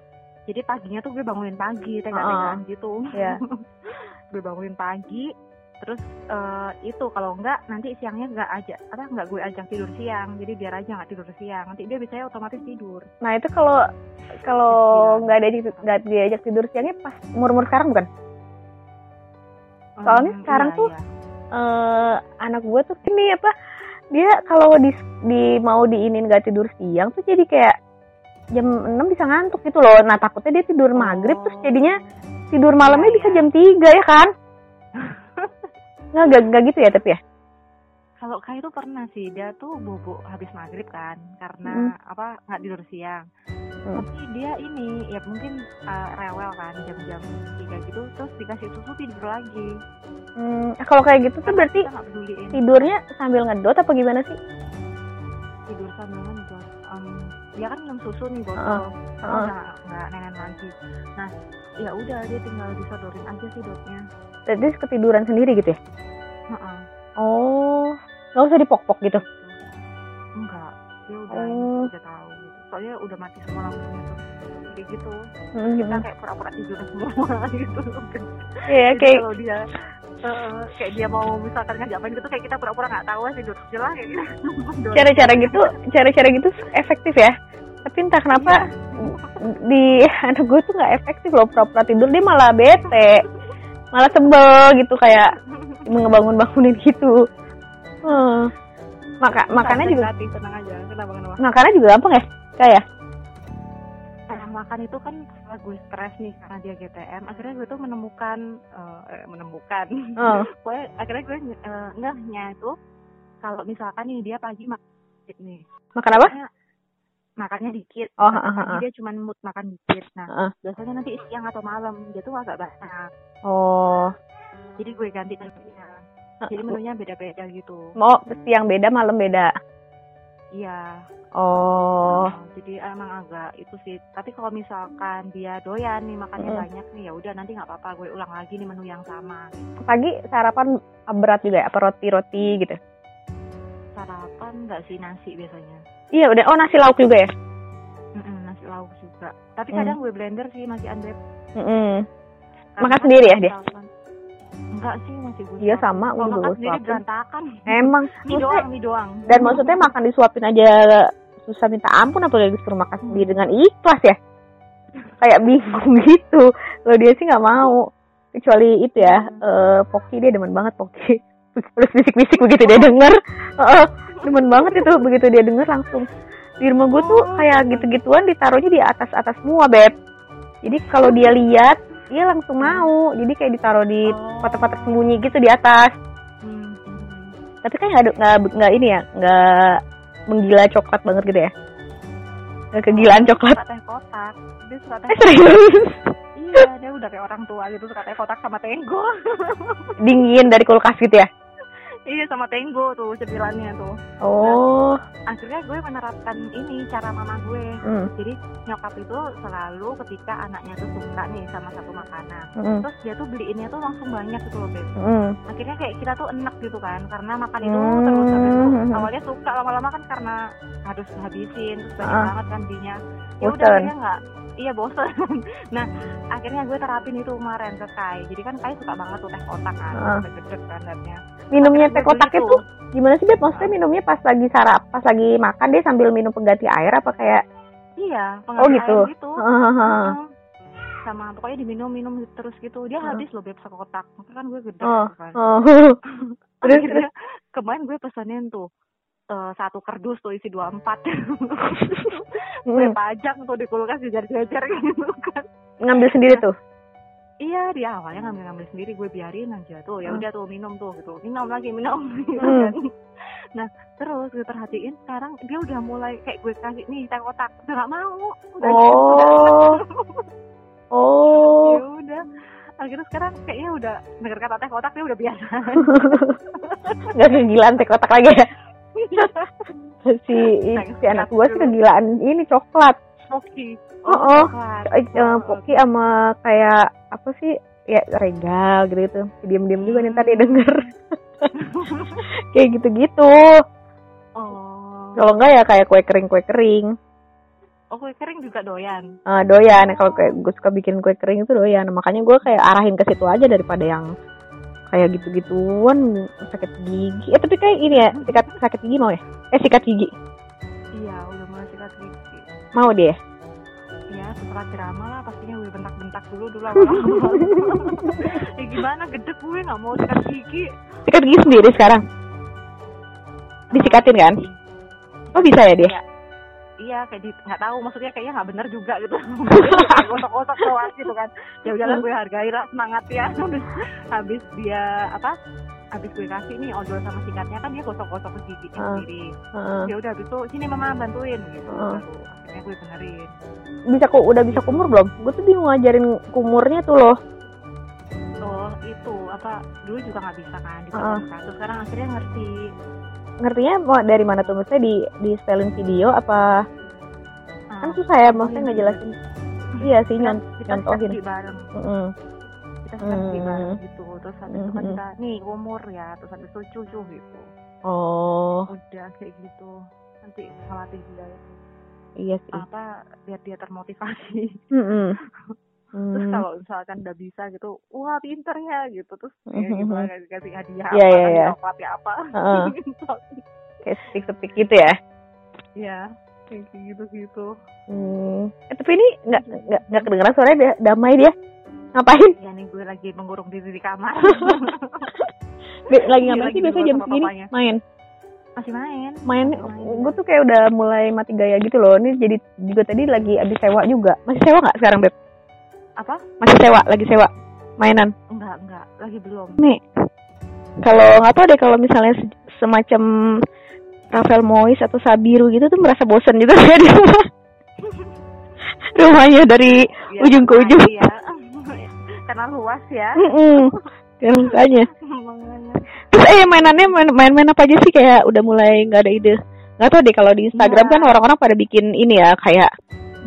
jadi paginya tuh gue bangunin pagi tega-tegaan gitu Iya. gue bangunin pagi terus eh, itu kalau enggak nanti siangnya enggak aja apa enggak gue ajak tidur siang jadi biar aja nggak tidur siang nanti dia biasanya otomatis tidur nah itu kalau kalau Iya. nggak ada nggak diajak tidur siangnya pas umur umur sekarang bukan Soalnya Hmm, sekarang iya, tuh iya. eh anak gue tuh ini apa dia kalau di, di mau diinin nggak tidur siang tuh jadi kayak jam 6 bisa ngantuk gitu loh nah takutnya dia tidur maghrib terus jadinya tidur malamnya Iya, bisa iya. jam 3 ya kan nggak nggak nggak gitu ya tapi ya? Kalau kayak itu pernah sih dia tuh bobok habis maghrib kan karena Hmm. apa nggak tidur siang. Hmm. tapi dia ini ya mungkin eh, rewel kan jam-jam tiga gitu terus dikasih susu tidur lagi. Hmm, kalau kayak gitu tuh berarti nggak tidurnya sambil ngedot apa gimana sih? Tidur sambil ngendot Em, dia kan minum susu nih botol. Karena heeh. udah nggak nenen lagi. Nah ya udah dia tinggal disodorin aja sih dotnya berarti ketiduran sendiri gitu ya? Heeh, oh nggak usah dipok-pok gitu? Enggak dia udah Oh. udah tahu gitu. soalnya udah mati semua lampunya tuh. Kayak gitu. Kita gitu. kayak pura-pura tidur semua gitu. Iya Jadi kayak kalau dia eh, kayak dia mau misalkan ngajak main gitu kayak kita pura-pura nggak tahu aja tidur jelas kayak gitu. Cara-cara gitu cara-cara gitu efektif ya? Tapi entah kenapa di anak gue tuh nggak efektif loh pura-pura tidur. Dia malah bete malah sebel gitu kayak ngebangun bangunin gitu. Hmm. Maka, makannya juga gratis tenang aja. Kenapa kenapa? Makannya juga gampang ya kayak Nah, makan itu kan karena gue stres nih karena dia GTM akhirnya gue tuh menemukan eh, eh, menemukan. Oh. Pokoknya akhirnya gue eh, ngehnya itu kalau misalkan nih dia pagi makan nih. Makan apa Makannya- dikit. Oh, ha, pagi ha. dia cuma mood makan dikit. Nah Heeh. biasanya nanti siang atau malam dia tuh agak banyak. Oh. Jadi gue ganti menunya. Jadi menunya beda-beda gitu. Mau siang beda malam beda? Iya. Oh. Nah, jadi emang agak itu sih. Tapi kalau misalkan dia doyan nih makannya Mm. banyak nih ya udah nanti nggak apa-apa gue ulang lagi nih menu yang sama. Pagi sarapan berat juga ya? Apa roti roti gitu sarapan nggak sih nasi biasanya? Iya udah. Oh nasi lauk juga ya? Mm-mm, nasi lauk juga. Tapi Hmm. kadang gue blender sih masih unwrap. Karena Makan kan sendiri ya dia? enggak sih masih gue Iya, sama, gue juga makan sendiri suapin. berantakan. Emang mie doang mie doang. dan maksudnya makan disuapin aja susah minta ampun apalagi disuruh makan sendiri dengan ikhlas ya? Kayak bingung gitu. Kalau dia sih nggak mau. Kecuali itu ya eh Poki dia demen banget Poki terus bisik-bisik begitu dia denger. Heeh, demen banget itu begitu dia denger langsung. Di rumah gue tuh kayak gitu-gituan ditaruhnya di atas atas semua beb. Jadi kalau dia lihat dia langsung mau. Jadi kayak ditaruh di Oh. kotak-kotak sembunyi gitu di atas. Hmm, tapi kan nggak nggak nggak ini ya nggak menggila coklat banget gitu ya? Nggak kegilaan coklat. Suka teh kotak. Dia suka teh eh kotak. serius Iya, dia udah kayak orang tua gitu suka teh kotak sama tenggo. dingin dari kulkas gitu ya iya, sama tenggo tuh cemilannya tuh. oh Akhirnya gue menerapkan ini cara mama gue. hmm. Jadi nyokap itu selalu ketika anaknya tuh suka nih sama satu makanan. Hmm. Terus dia tuh beliinnya tuh langsung banyak gitu loh, Beb. Hmm. Akhirnya kayak kita tuh enak gitu kan karena makan itu Hmm. terus habis itu awalnya suka lama-lama kan karena harus habisin terus banyak Ah. banget kan belinya. Ya udah Bosen. akhirnya nggak Iya bosan. nah akhirnya gue terapin itu kemarin ke Kai. Jadi kan Kai suka banget tuh teh kotak kan, Ah. gede-gede kan liatnya. Minumnya teh gue kotak itu gimana sih Beb? Maksudnya minumnya pas lagi sarap, pas lagi makan dia sambil minum pengganti air apa kayak Iya, Oh, pengganti gitu. air gitu. Hahaha. Heeh. sama pokoknya diminum-minum terus gitu. Dia Ah. habis loh beb sekotak. Maka kan gue gede Oh. kan. oh. terus kemarin gue pesenin tuh eh, satu kerdus tuh isi 24 gue Hmm. pajang tuh di kulkas jajar-jajar gitu kan ngambil sendiri tuh iya dia awalnya ngambil-ngambil sendiri gue biarin aja tuh ya Hmm. udah tuh minum tuh gitu. Minum lagi minum gitu Hmm. kan. nah terus gue perhatiin sekarang dia udah mulai kayak gue kasih nih teh kotak udah gak mau. Udah Oh. oh. Ya udah. Akhirnya sekarang kayaknya udah denger kata teh kotak dia udah biasa. Nggak kegilaan teh kotak lagi ya? Si si anak gua sih kegilaan ini coklat Smoky. Oh, oh. coklat. Eh, eh, Poki sama kayak apa sih? Ya regal gitu gitu. Diam-diam juga nih tadi denger kayak gitu-gitu. Oh. Kalau enggak ya kayak kue kering kue kering. Oh kue kering juga doyan? Eh, doyan. Kalau kayak gue suka bikin kue kering itu doyan. Makanya gue kayak arahin ke situ aja daripada yang kayak gitu-gituan sakit gigi. Eh tapi kayak ini ya sikat sakit gigi mau ya? Eh sikat gigi mau dia ya setelah drama lah pastinya gue bentak-bentak dulu dulu awal-awal ya gimana gede gue nggak mau sikat gigi sikat gigi sendiri sekarang disikatin kan oh bisa ya dia Iya. Iya, kayak di nggak tahu maksudnya kayaknya nggak benar juga gitu. Gosok-gosok doang gitu kan. Ya udahlah gue hargai lah semangat ya. Habis, habis dia apa? Habis gue kasih nih odol sama sikatnya kan dia gosok-gosok ke giginya Ah. sendiri. Heeh. Ya udah habis itu sini mama bantuin gitu. Ah. Akhirnya gue benerin. bisa kok udah bisa kumur belum gue tuh bingung ngajarin kumurnya tuh loh Oh itu apa? Dulu juga nggak bisa kan di Ah. Terus sekarang akhirnya ngerti. ngertinya mau dari mana tuh maksudnya di di spelling video apa Ah. kan susah ya maksudnya ngejelasin iya sih nyont kita nyontohin studi bareng. Mm-mm. Kita studi Hmm. bareng gitu. Terus habis itu kan kita nih umur ya. Terus habis itu cucu gitu. oh udah kayak gitu nanti ngelatih dia iya sih. apa biar dia termotivasi. Terus Hmm. kalau misalkan udah bisa gitu wah pinter ya gitu. Terus ya Mhm. gitu kasih hadiah Iya, apa iya, kasih iya. coklat ya apa. Gitu. kayak speak gitu ya? Ya kayak gitu gitu hmm. eh, tapi ini nggak nggak nggak kedengeran suaranya dia damai dia. Ngapain? Ya nih gue lagi mengurung diri di kamar. Lagi Iya, ngapain sih biasa di luar jam segini? main masih main. Main Main. gue tuh kayak udah mulai mati gaya gitu loh. Ini jadi juga tadi lagi abis sewa juga. Masih sewa nggak sekarang beb? Apa? Masih sewa lagi sewa mainan? Enggak enggak. Lagi belum. Nih. Kalau nggak tahu deh kalau misalnya se- semacam Rafael Mois atau Sabiru gitu tuh merasa bosan juga ya di rumah. Rumahnya dari Ya, ujung ke ujung. ya karena luas ya. Mm-mm. Ya, makanya. Terus eh mainannya main- main-main apa aja sih? Kayak udah mulai nggak ada ide. Nggak tahu deh kalau di Instagram Iya. kan orang-orang pada bikin ini ya kayak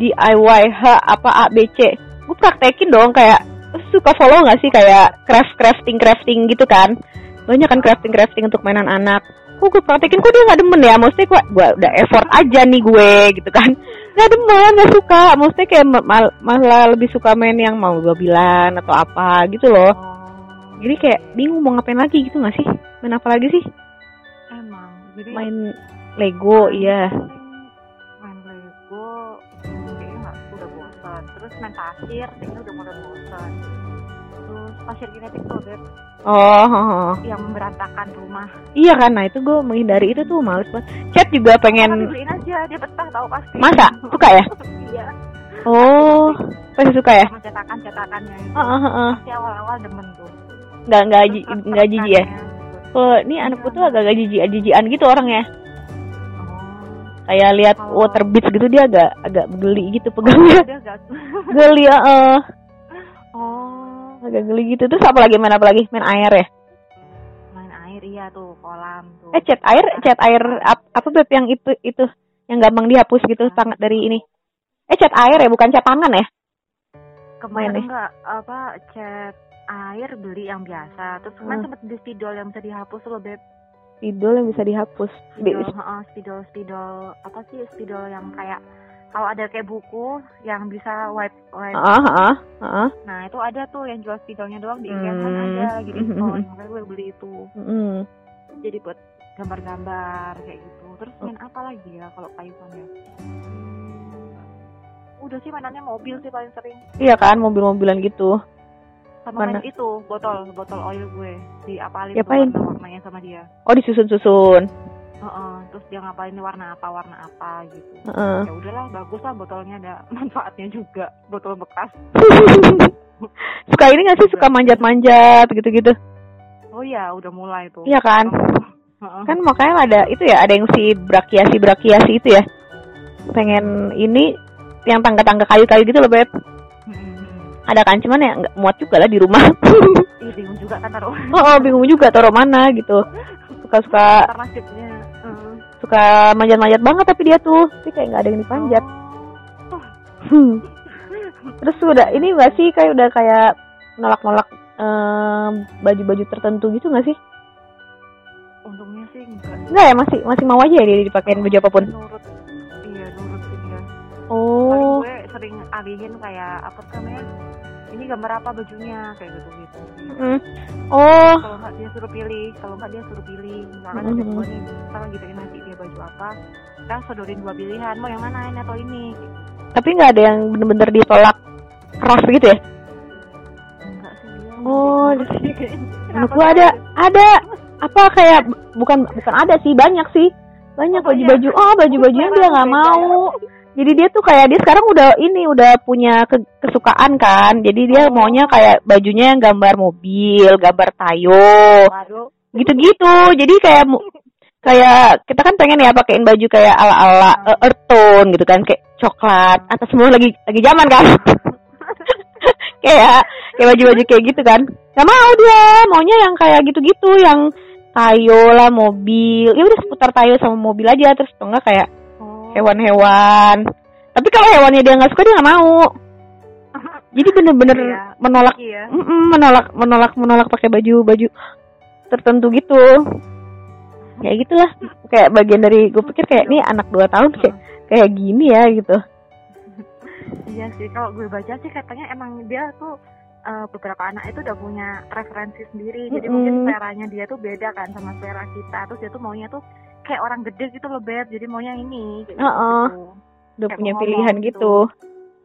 DIY H apa A B C. Gue praktekin dong kayak suka follow nggak sih? Kayak craft crafting crafting gitu kan. Banyak kan crafting crafting untuk mainan anak. Kok gue praktekin? Kok dia nggak demen ya? Maksudnya gue gue udah effort aja nih gue gitu kan. Nggak demen nggak suka. Maksudnya kayak ma- mal- malah lebih suka main yang mau bilan atau apa gitu loh. Oh, jadi kayak bingung mau ngapain lagi gitu nggak sih main apa lagi sih emang jadi main Lego iya main Lego kayaknya udah bosan terus main pasir kayaknya udah mulai bosan terus pasir kinetik tuh Beb, Oh, oh, oh. yang memberantakan rumah. iya kan. Nah itu gue menghindari itu tuh males banget. Chat juga pengen. beliin aja, dia betah tahu pasti. Masa? Suka ya? iya. Oh, pasti suka ya? Sama cetakan-cetakannya itu. Heeh, heeh. Pasti awal-awal demen tuh. Nggak nggak nggak jijik ya? kertas-kertasnya gitu. Kalau ini anakku tuh agak-agak jijik-jijikan gitu orangnya. Oh. Kayak lihat Kalau- water beach gitu dia agak agak geli gitu pegangnya. Dia gak geli heeh. Oh, Agak geli gitu. Terus apa lagi main apa lagi? Main air ya? main air iya tuh, kolam tuh. Eh cat air, cat air ap- apa beb yang itu itu yang gampang dihapus gitu sangat dari ini. Eh cat air ya, bukan cat tangan ya? Kemarin ya? enggak apa cat air beli yang biasa. Terus kemarin Hmm. sempet beli spidol yang bisa dihapus loh, Beb. Spidol yang bisa dihapus. Spidol, heeh, spidol, spidol apa sih spidol yang kayak kalau ada kayak buku yang bisa wipe wipe. Heeh, heeh, heeh. Nah, itu ada tuh yang jual spidolnya doang di Hmm. Ikan ada lagi Mhm. diskon. Makanya gue beli itu. Mm. Jadi buat gambar-gambar kayak gitu. Terus Oh. main apa lagi ya kalau kayuan ya? Hmm, udah sih mainannya mobil sih paling sering. Iya kan, mobil-mobilan gitu. Sama Mana? itu botol botol oil gue diapalin Diapain? tuh warna-warnanya sama dia Oh, disusun-susun. Heeh, terus dia ngapalin warna apa warna apa gitu Heeh. ya udahlah bagus lah botolnya ada manfaatnya juga botol bekas suka ini gak sih suka manjat-manjat gitu-gitu? oh iya udah mulai tuh Iya kan? Kan makanya ada itu ya, ada yang si brakiasi-brakiasi itu ya. Pengen ini yang tangga-tangga kayu-kayu gitu loh, Beb. Ada kan cuman ya nggak muat juga lah di rumah. Ih, bingung juga kan taruh oh, oh, bingung juga taruh mana gitu. Nasibnya Heeh. suka manjat-manjat banget tapi dia tuh, tapi kayak nggak ada yang dipanjat. Oh. Hmm. Terus udah ini nggak sih kayak udah kayak nolak-nolak baju-baju tertentu gitu nggak sih? untungnya sih enggak Enggak ya masih masih mau aja ya dia dipakein baju apa pun. nurut iya nurut sih dia Oh, paling gue sering alihin kayak apa namanya ini gambar apa bajunya kayak gitu gitu Mm. oh, kalau nggak dia suruh pilih kalau nggak dia suruh pilih misalkan Mhm. dua nih lagi pengen nanti dia baju apa kita sodorin dua pilihan mau yang mana ini atau ini gitu. tapi nggak ada yang bener-bener ditolak keras gitu ya? enggak sih dia Oh, sih? ada ada apa kayak bukan bukan ada sih banyak sih banyak baju-baju oh baju-bajunya dia nggak mau jadi dia tuh kayak dia sekarang udah ini udah punya ke- kesukaan kan. Jadi dia Oh. maunya kayak bajunya yang gambar mobil gambar tayo. Gitu-gitu. Jadi kayak kayak kita kan pengen ya pakein baju kayak ala-ala Hmm. uh, earth tone gitu kan. Kayak coklat. Atas semua lagi lagi zaman kan. Kayak kayak baju-baju kayak gitu kan. Nggak mau dia. Maunya yang kayak gitu-gitu. Yang tayo lah mobil. Ya udah seputar tayo sama mobil aja. Terus enggak kayak. Hewan-hewan tapi kalau hewannya dia nggak suka dia nggak mau jadi bener-bener Iya. menolak Iya. Mm-mm, menolak menolak menolak pakai baju baju tertentu gitu kayak gitulah kayak bagian dari gue pikir kayak ini anak dua tahun kayak kayak gini ya gitu Iya sih, kalau gue baca sih katanya emang dia tuh eh, beberapa anak itu udah punya referensi sendiri. Jadi Mm-mm. mungkin seleranya dia tuh beda kan sama selera kita. Terus dia tuh maunya tuh kayak orang gede gitu loh, Beb. Jadi maunya ini. Kayak Heeh. gitu. udah Kayak punya pilihan ngomong gitu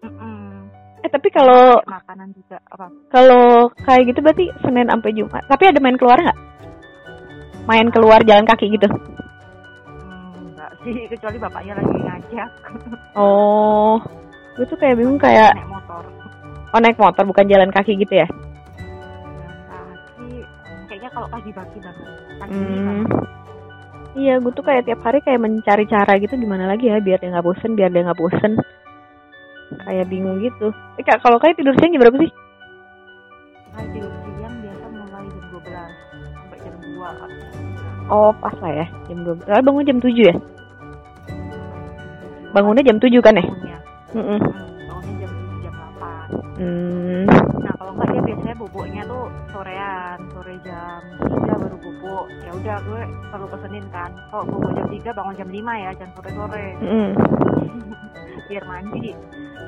Mm-mm. eh tapi kalau makanan juga apa? kalau kayak gitu berarti senin sampai jumat tapi ada main keluar nggak main keluar jalan kaki gitu Hmm, enggak sih, kecuali bapaknya lagi ngajak oh gue tuh kayak bingung kayak naik motor. oh naik motor bukan jalan kaki gitu ya kaki, kayaknya kalau pagi-pagi banget. Pagi Hmm. Iya, gue tuh kayak tiap hari kayak mencari cara gitu gimana lagi ya biar dia nggak bosen, biar dia nggak bosen. Kayak bingung gitu. Eh kak, kalau kayak tidur siang jam berapa sih? Nah, tidur siang biasa mulai jam 12 sampai jam 2 atau jam 3. Oh, pas lah ya, jam 12. Lalu bangun jam 7 ya? Bangunnya jam 7 kan ya? Bangunnya. Mm-mm. Hmm, bangunnya jam 7 jam 8. Hmm. Nah, kalau enggak dia biasanya bubuknya tuh sorean, sore jam 3 baru bubuk. Ya udah gue selalu pesenin kan. Kalau bubuk jam 3 bangun jam 5 ya, jangan sore-sore. Mm-mm. Biar mandi.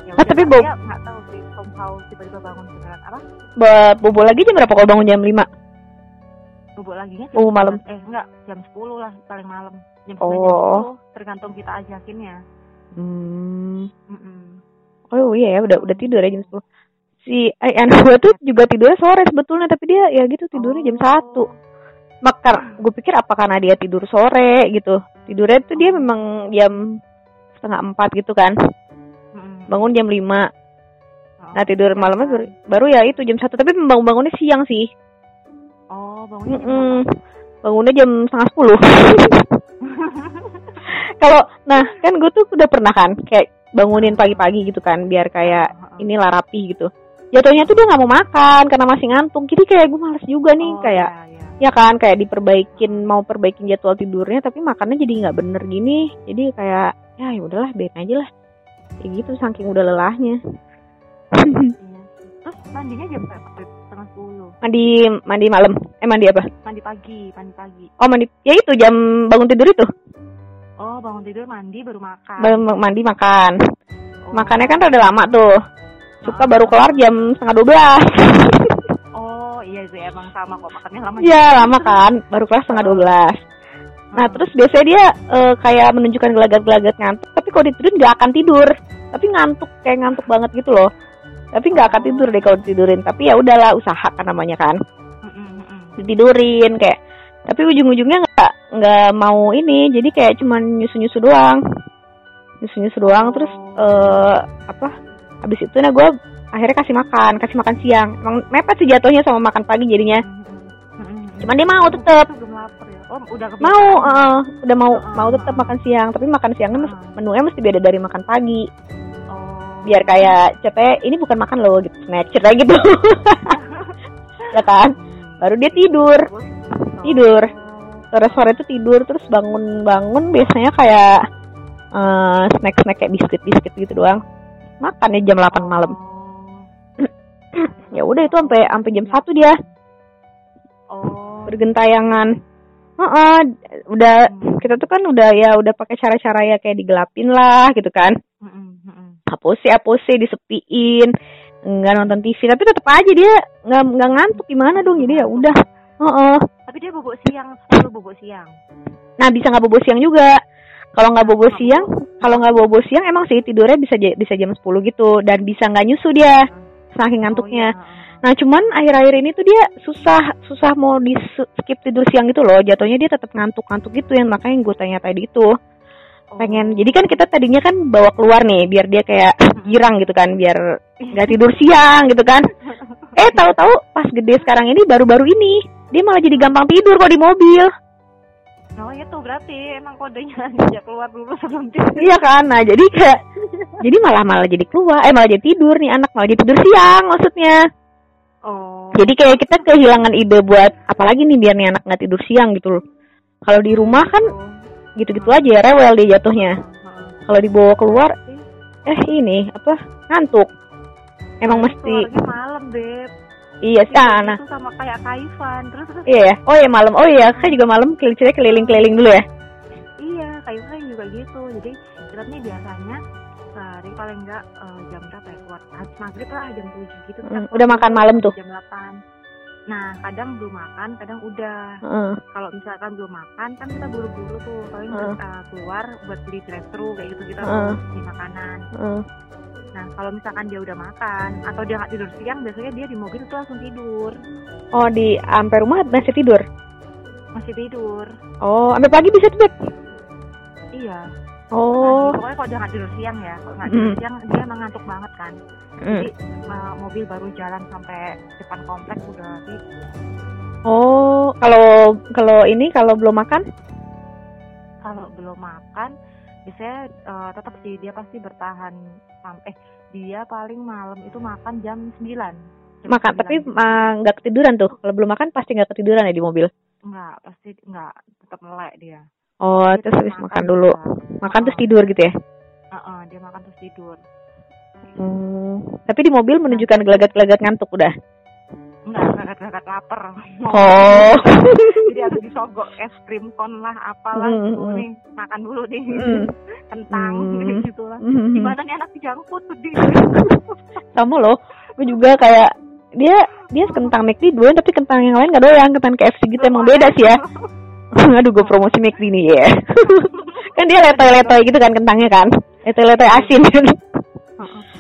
Ya Ah, tapi bob- dia nggak tahu sih somehow tiba-tiba bangun beneran apa? Buat bobo lagi jam berapa kalau bangun jam 5? Bubuk lagi jam Oh, malam. 11. Eh, enggak, jam 10 lah paling malam. Jam 9 Oh. jam 10 tergantung kita ajakinnya. Hmm. Mm-mm. Oh iya ya, udah udah tidur ya jam 10. Si eh, anak gue tuh juga tidurnya sore sebetulnya tapi dia ya gitu tidurnya jam satu. Makar gue pikir apa karena dia tidur sore gitu. Tidurnya tuh dia memang jam setengah empat gitu kan. Bangun jam lima. Oh, nah tidur malamnya baru, baru ya itu jam satu tapi bangun bangunnya siang sih. Oh, bangunnya jam Mm-mm. berapa? bangunnya jam setengah sepuluh. Kalau nah kan gue tuh udah pernah kan kayak bangunin pagi-pagi gitu kan biar kayak inilah rapi gitu jatuhnya tuh dia nggak mau makan karena masih ngantuk jadi kayak gue males juga nih Oh, kayak iya, iya. ya kan kayak diperbaikin mau perbaikin jadwal tidurnya tapi makannya jadi nggak bener gini jadi kayak ya ya udahlah biarin aja lah kayak gitu saking udah lelahnya Iya. Terus mandinya jam berapa? Setengah sepuluh. mandi mandi malam eh mandi apa Mandi pagi, mandi pagi. oh mandi ya itu jam bangun tidur itu Oh, bangun tidur mandi baru makan. Baru mandi makan Oh. makannya kan rada lama tuh suka baru kelar jam setengah dua belas. Oh, iya sih emang sama kok makannya lama. Iya lama kan baru kelar setengah dua belas. Nah Hmm. terus biasanya dia eh, kayak menunjukkan gelagat-gelagat ngantuk Tapi kalau ditidurin nggak akan tidur. Tapi ngantuk kayak ngantuk banget gitu loh. Tapi nggak akan tidur deh kalau ditidurin Tapi ya udahlah usaha kan namanya kan. Mm-mm, mm-mm. Ditidurin kayak Tapi ujung-ujungnya nggak nggak mau ini Jadi kayak cuman nyusu-nyusu doang. Nyusu-nyusu doang terus eh apa Habis itu nah gue akhirnya kasih makan Kasih makan siang Emang mepet sih jatuhnya sama makan pagi jadinya. Cuman dia mau tetep lapar ya. Oh, udah kebiasaan. mau eh, udah mau mau tetap makan siang tapi makan siangnya Heeh. menunya mesti beda dari makan pagi Oh. biar kayak cepet ini bukan makan loh gitu snatcher kayak gitu ya kan baru dia tidur Terus? Tidur. Oh. sore sore itu tidur terus bangun bangun biasanya kayak eh snack snack kayak biskuit biskuit gitu doang makan ya jam 8 malam ya udah itu sampai sampai jam satu dia Oh. bergentayangan Heeh, udah Hmm. kita tuh kan udah ya udah pakai cara-cara ya kayak digelapin lah gitu kan Mm-mm, mm-mm. hapus hapus disepiin nggak nonton TV tapi tetap aja dia nggak nggak ngantuk gimana dong jadi ya udah Heeh. Tapi dia bobo siang, selalu bobo siang. nah bisa nggak bobo siang juga kalau nggak bobo siang kalau nggak bobo siang emang sih tidurnya bisa bisa jam 10 gitu. Dan bisa nggak nyusu dia saking ngantuknya. Oh, iya. nah cuman akhir-akhir ini tuh dia susah susah mau di skip tidur siang gitu loh. Jatuhnya dia tetap ngantuk-ngantuk gitu yang makanya gue tanya tadi itu. Oh. pengen jadi kan kita tadinya kan bawa keluar nih biar dia kayak girang gitu kan biar nggak tidur siang gitu kan. Eh tahu-tahu pas gede sekarang ini baru-baru ini dia malah jadi gampang tidur kok di mobil Oh itu berarti emang kodenya ngajak keluar dulu sebelum tidur. iya kan? Nah jadi kayak jadi malah malah jadi keluar eh malah jadi tidur nih anak. Malah jadi tidur siang maksudnya. Oh. jadi kayak kita kehilangan ide buat apalagi nih biar nih anak nggak tidur siang gitu loh. Kalau di rumah kan gitu-gitu aja ya rewel dia jatuhnya. Kalau dibawa keluar eh ini apa ngantuk. Emang mesti Keluarnya malam, Beb. Iya sih ah, nah sama kayak Kaifan. Terus terus Iya ya. Oh iya malam. Oh iya, saya juga malam keliling keliling-keliling dulu ya. iya, Kaifan juga gitu. Jadi kita nih biasanya sehari paling enggak eh, jam berapa ya keluar? Habis maghrib lah jam 7 gitu. keluar udah makan malam tuh? Jam 8. Nah, kadang belum makan, kadang udah. Heeh. Kalau misalkan belum makan, kan kita buru-buru tuh paling Heeh. eh, keluar buat beli drive-thru kayak gitu kita Heeh. beli makanan. heeh. Nah, kalau misalkan dia udah makan atau dia nggak tidur siang, biasanya dia di mobil tuh langsung tidur. Oh di sampai rumah masih tidur. Masih tidur. Oh, sampai pagi bisa Beb? Iya. Oh. Pokoknya kalau dia nggak tidur siang ya, kalau nggak tidur Hmm. siang dia emang ngantuk banget kan. Mm. Jadi uh, mobil baru jalan sampai depan kompleks udah tidur. Oh, kalau kalau ini kalau belum makan? Kalau belum makan, biasanya uh, tetap sih dia pasti bertahan sampai eh dia paling malam itu makan jam 9 Jam Makan, 9. tapi ah, nggak ketiduran tuh. Kalau belum makan pasti nggak ketiduran ya di mobil. enggak, pasti enggak tetap melek dia. Oh, Dia terus habis makan dulu. juga. Makan terus Heeh. tidur gitu ya. Heeh, dia makan terus tidur. Hmm. Tapi di mobil menunjukkan gelagat-gelagat ngantuk udah. Enggak, geragat-geragat lapar. Oh. Jadi harus disogok es krim kon lah, apalah gitu hmm. nih. Makan dulu nih. Hmm. Kentang Hmm. gitu lah. Hmm. Gimana nih anak dijangkut sedih. Sama loh. Gue juga kayak dia dia kentang McD doyan tapi kentang yang lain gak doyan kentang KFC gitu emang beda sih ya aduh gue promosi McD nih ya kan dia letoy-letoy gitu kan kentangnya kan letoy-letoy asin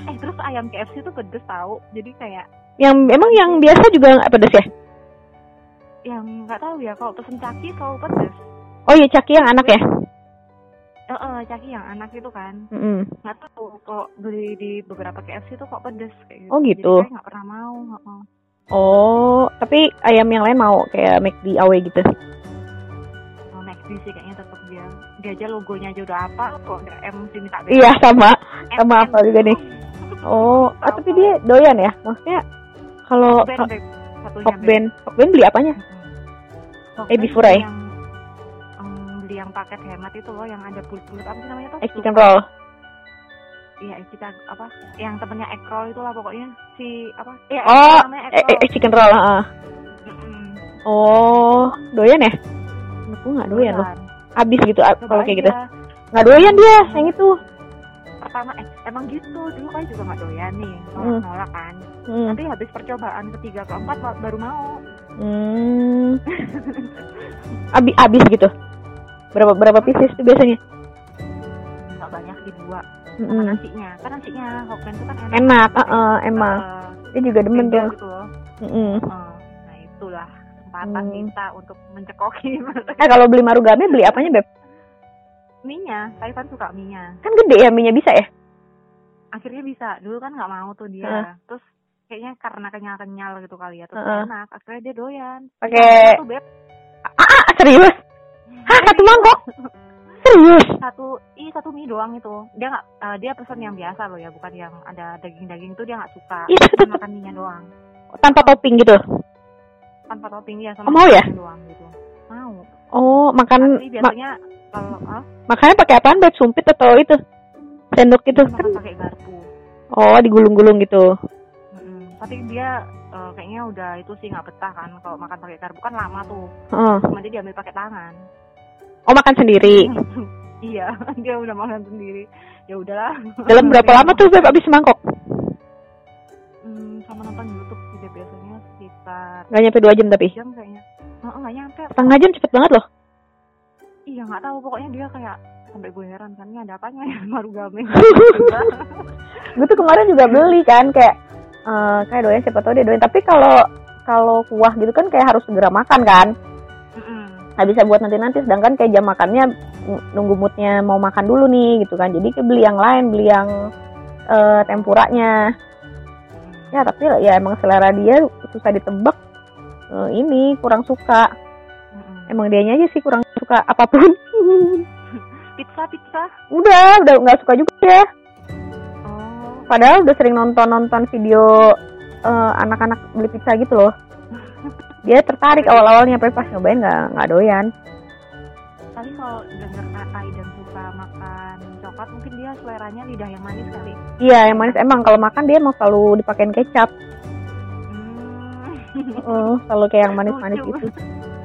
eh terus ayam KFC tuh pedes tahu jadi kayak Yang emang yang biasa juga nggak pedes ya? yang nggak tahu ya kalau pesen caki selalu pedes Oh iya caki yang anak ya? eh eh, caki yang anak itu kan nggak tahu kok beli di beberapa KFC tuh kok pedes kayak gitu Oh, gitu. jadi saya nggak pernah mau heeh. Oh, tapi ayam yang lain mau kayak McD AW gitu. mau McD sih kayaknya tetap dia dia aja logonya aja udah apa kok ada M sih minta Iya sama, M, sama M. apa juga nih. Oh, ah, tapi dia doyan ya? Maksudnya kalau Hokben deh, satunya Hokben, Hokben beli apanya? Eh, beef fry? yang em, beli yang paket hemat itu loh yang ada bulut-bulut apa sih namanya tuh Eh chicken roll. iya kita apa yang temennya egg roll itu lah pokoknya si apa iya Oh, namanya egg Eh, roll eh, eh, chicken roll. Mm-mm. Oh, doyan ya? Aku nggak doyan loh. Doyan. Habis gitu ah, Coba kalau kayak gitu. Nggak doyan dia yang itu. Pertama eh, emang gitu dulu kan juga nggak doyan nih Hmm. nolak nolak kan Hmm. tapi habis percobaan ketiga keempat ba- baru mau Hmm. Abi abis gitu. Berapa berapa pieces tuh biasanya? nggak banyak di dua sama Mm-mm. nasinya kan nasinya itu kan enak Enak, ah, ah, emang. Eh, Dia juga demen tuh. gitu loh Mm-mm. Eh, nah itulah kesempatan Hmm. kita untuk mencekoki Eh kalau beli marugame beli apanya beb? Mie-nya kan suka mie-nya Kan gede ya minyak bisa ya? akhirnya bisa dulu kan nggak mau tuh dia Heeh. terus kayaknya karena kenyal kenyal gitu kali ya terus Heeh. enak akhirnya dia doyan Pakai- Satu, beb Ah serius? Hah satu mangkok? Serius? satu ih satu mie doang itu dia nggak eh, dia pesan yang biasa loh ya bukan yang ada daging daging itu dia nggak suka tetep- makan mie doang Tanpa topping gitu? tanpa topping ya Oh, sama mau ya? doang gitu mau Oh makan tapi ma- biasanya kalau ah, makannya pakai apaan beb? Sumpit atau itu? Sendok gitu makan kan? pakai garpu Oh digulung-gulung gitu. Mm-mm. tapi dia eh, kayaknya udah itu sih nggak betah kan kalau makan pakai garpu kan lama tuh Heeh. nanti diambil pakai tangan Oh makan sendiri. iya dia udah makan sendiri ya udahlah Dalam berapa lama tuh beb abis semangkok? Hmm, sama nonton YouTube sih dia biasanya sekitar Gak nyampe dua jam tapi. jam kayaknya oh, nggak nyampe Setengah jam cepet banget loh. Iya nggak tahu. Pokoknya dia kayak sampai gue heran kan ini ada apanya ya marugame. Gue tuh kemarin juga beli kan kayak eh, kayak doyan siapa tahu dia doyan. Tapi kalau kalau kuah gitu kan kayak harus segera makan kan. Nggak bisa buat nanti nanti sedangkan kayak jam makannya nunggu moodnya mau makan dulu nih gitu kan. Jadi kayak beli yang lain beli yang eh, tempuranya. Ya tapi ya emang selera dia susah ditebak Eh, ini kurang suka. Emang dianya aja sih kurang suka apa pun pizza pizza udah udah nggak suka juga ya oh Padahal udah sering nonton-nonton video eh, anak-anak beli pizza gitu loh. Dia tertarik awal-awalnya, tapi pas nyobain nggak nggak doyan. tapi kalau denger kak Aidan suka makan coklat mungkin dia seleranya lidah yang manis kali Iya, yang manis emang kalau makan dia emang selalu dipakein kecap. hmm. Eh, selalu kayak yang manis-manis Lucu.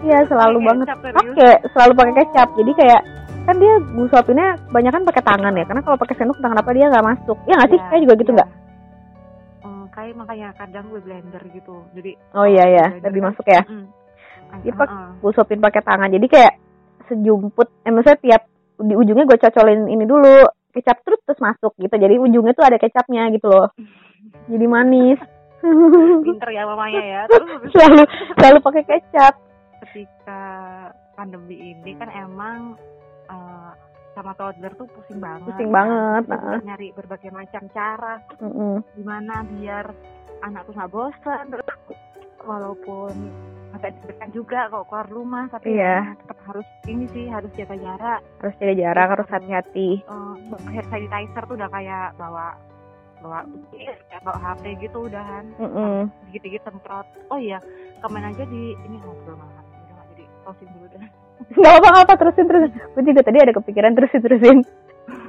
Iya, selalu Pakai banget. Pakai, selalu pakai kecap. Jadi kayak kan dia gue suapinnya kebanyakan pakai tangan ya, karena kalau pakai sendok entah kenapa dia nggak masuk. Iya nggak sih? Iya, Kayak juga gitu iya. nggak? Oh, kayak makanya kadang gue blender gitu jadi Oh iya ya, blender lebih kan, masuk ya. mm. Dia pak- Heeh. Gue suapin pakai tangan. Jadi kayak sejumput. Eh maksudnya tiap di ujungnya gue cocolin ini dulu kecap terus terus masuk gitu. Jadi ujungnya tuh ada kecapnya gitu loh. Jadi manis. pinter ya mamanya ya terus selalu selalu pakai kecap. Ketika pandemi ini kan emang eh, sama toddler tuh pusing banget Pusing banget, nah. nyari berbagai macam cara Mm-mm. gimana biar anak tuh nggak bosan terus walaupun agak deg juga kalau keluar rumah tapi Iya. ya tetap harus ini sih harus jaga jarak Harus jaga jarak, harus hati-hati. Eh, hand sanitizer tuh udah kayak bawa bawa bawa HP gitu udahan Mm-mm. dikit-dikit semprot oh iya kemarin aja di ini ngobrol banget closing dulu deh Gak apa apa terusin terusin. Gue juga tadi ada kepikiran terusin terusin.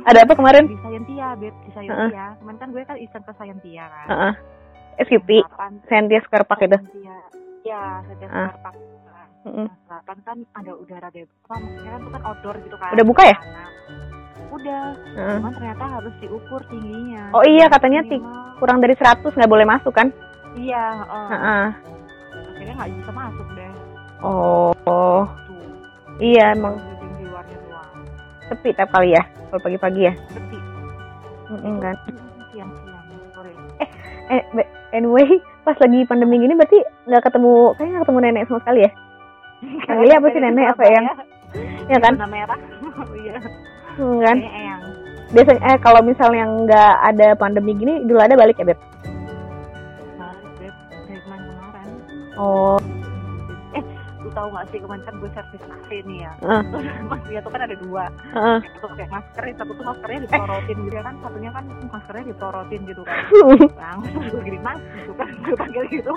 Ada apa kemarin? di Scientia beb di Scientia kemarin kan gue kan iseng ke Scientia kan Heeh. SQP, Delapan Sentia Square Park itu. Scientia ya Scientia Ah. Square Park kan. Selatan kan ada udara bebas maksudnya kan itu kan outdoor gitu kan Udah buka ya? Udah Heeh. cuman ternyata harus diukur tingginya Oh iya, katanya ti- Kurang dari 100 nggak boleh masuk kan? iya heeh. Heeh. akhirnya nggak bisa masuk deh Oh, tuh iya emang meeting di luarnya doang sepi tiap kali ya kalau pagi-pagi ya. sepi Mm-mm, kan. siang eh be- anyway pas lagi pandemi gini berarti nggak ketemu kayaknya nggak ketemu nenek sama sekali ya Panggilnya apa sih nenek apa yang ya kan Warna merah. Iya. Hmm, kan eyang. biasanya eh kalau misalnya nggak ada pandemi gini idul ada balik ya beb Kemarin, Beb. Dari kemarin-kemarin. oh Eh, tahu gak sih kemarin kan gue servis AC nih ya. Heeh. Mas dia tuh kan ada dua. Satu pakai masker, yang satu tuh maskernya dipelorotin gitu ya kan. Satunya kan maskernya dipelorotin gitu kan. Langsung gue gini mas, gitu kan. Gue panggil gitu.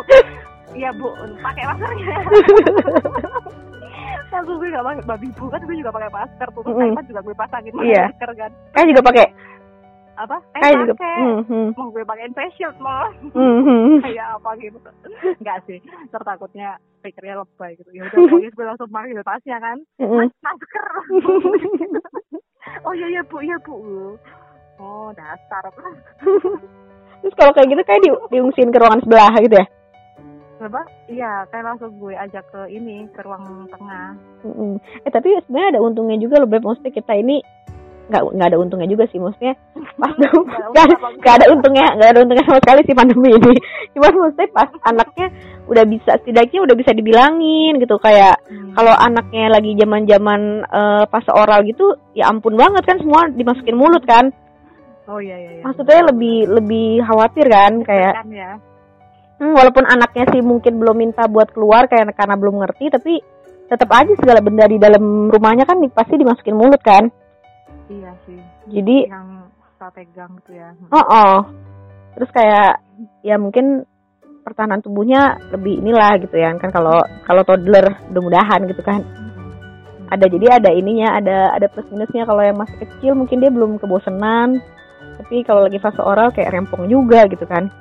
Iya bu, pakai maskernya. Langsung gue gak pakai babi bu kan gue juga pakai masker tuh. Terus Mm-mm. iPad juga gue pasangin Iya. masker kan. kayak juga pakai Apa? Eh juga pakai. hmm, hmm, Mau gue pakein face shield malah. hmm, hmm. kayak apa gitu enggak sih tertakutnya pikirnya lebay gitu ya udah pokoknya gue langsung panggil tasnya kan Hmm. mas masker oh iya iya bu iya bu oh dasar terus kalau kayak gitu kayak di, diungsiin ke ruangan sebelah gitu ya apa iya kayak langsung gue ajak ke ini ke ruang tengah Mm-mm. Eh tapi sebenarnya ada untungnya juga loh Beb. Maksudnya kita ini nggak nggak ada untungnya juga sih. Maksudnya pas nggak nggak ada untungnya nggak ada untungnya sama sekali sih pandemi ini. Cuma maksudnya pas anaknya udah bisa setidaknya udah bisa dibilangin gitu kayak Hmm. kalau anaknya lagi zaman zaman pas oral gitu ya ampun banget kan semua dimasukin mulut kan. oh iya iya, iya. Maksudnya lebih lebih khawatir kan kayak ya hmm, walaupun anaknya sih mungkin belum minta buat keluar kayak karena belum ngerti tapi tetap aja segala benda di dalam rumahnya kan pasti dimasukin mulut kan. Iya sih Jadi yang kita pegang gitu ya Oh, oh. Terus kayak ya mungkin pertahanan tubuhnya lebih inilah gitu ya kan kalau kalau toddler mudah-mudahan gitu kan. Ada jadi ada ininya, ada ada plus minusnya kalau yang masih kecil mungkin dia belum kebosanan. Tapi kalau lagi fase oral kayak rempong juga gitu kan.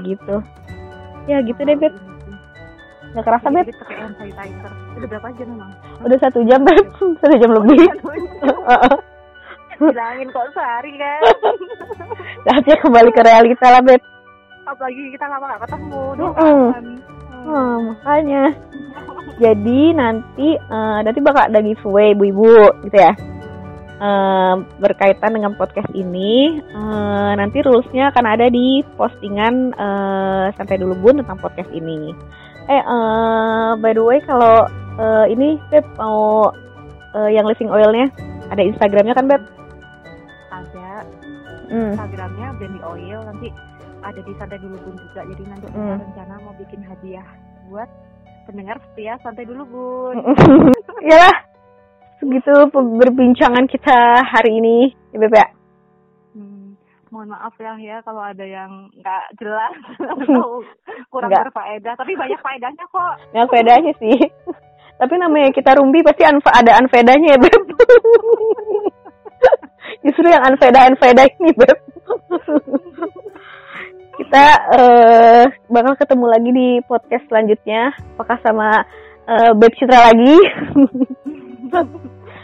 Gitu. Ya gitu deh, Beb. Gak kerasa, pakai hand sanitizer udah berapa jam emang Udah satu jam, Beb. Satu jam lebih. bilangin kok sehari kan Saatnya kembali ke realita lah, Beb. apalagi kita lama gak ketemu Duh, kangen. Oh, makanya. Jadi nanti eh, nanti bakal ada giveaway ibu-ibu gitu ya. Eh, berkaitan dengan podcast ini, eh, nanti rulesnya akan ada di postingan eh, santai dulu bun tentang podcast ini. Eh, eh, by the way kalau eh, ini Beb mau eh, yang living oilnya ada Instagramnya kan Beb? ada Hmm. Instagramnya Brandy Oil nanti ada di santai dulu bun juga jadi nanti kita Hmm. rencana mau bikin hadiah buat pendengar setia santai dulu bun ya segitu perbincangan kita hari ini ya Beb ya. Mohon maaf ya ya kalau ada yang nggak jelas atau kurang Nggak. berfaedah tapi banyak faedahnya kok Nggak faedahnya sih. Tapi namanya kita rumbi pasti anfa- ada anfedanya ya, Beb. Justru yang anfeda anfeda ini, Beb. kita eh, bakal ketemu lagi di podcast selanjutnya. Apakah sama eh, Beb Citra lagi?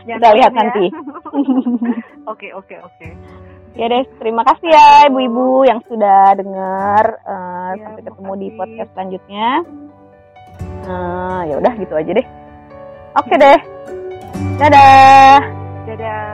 Kita lihat ya. nanti. oke oke oke ya deh, terima kasih ya ibu-ibu yang sudah dengar. Eh, Ya, sampai ketemu di podcast selanjutnya. Eh, ya udah gitu aja deh. Oke deh. Dadah. dadah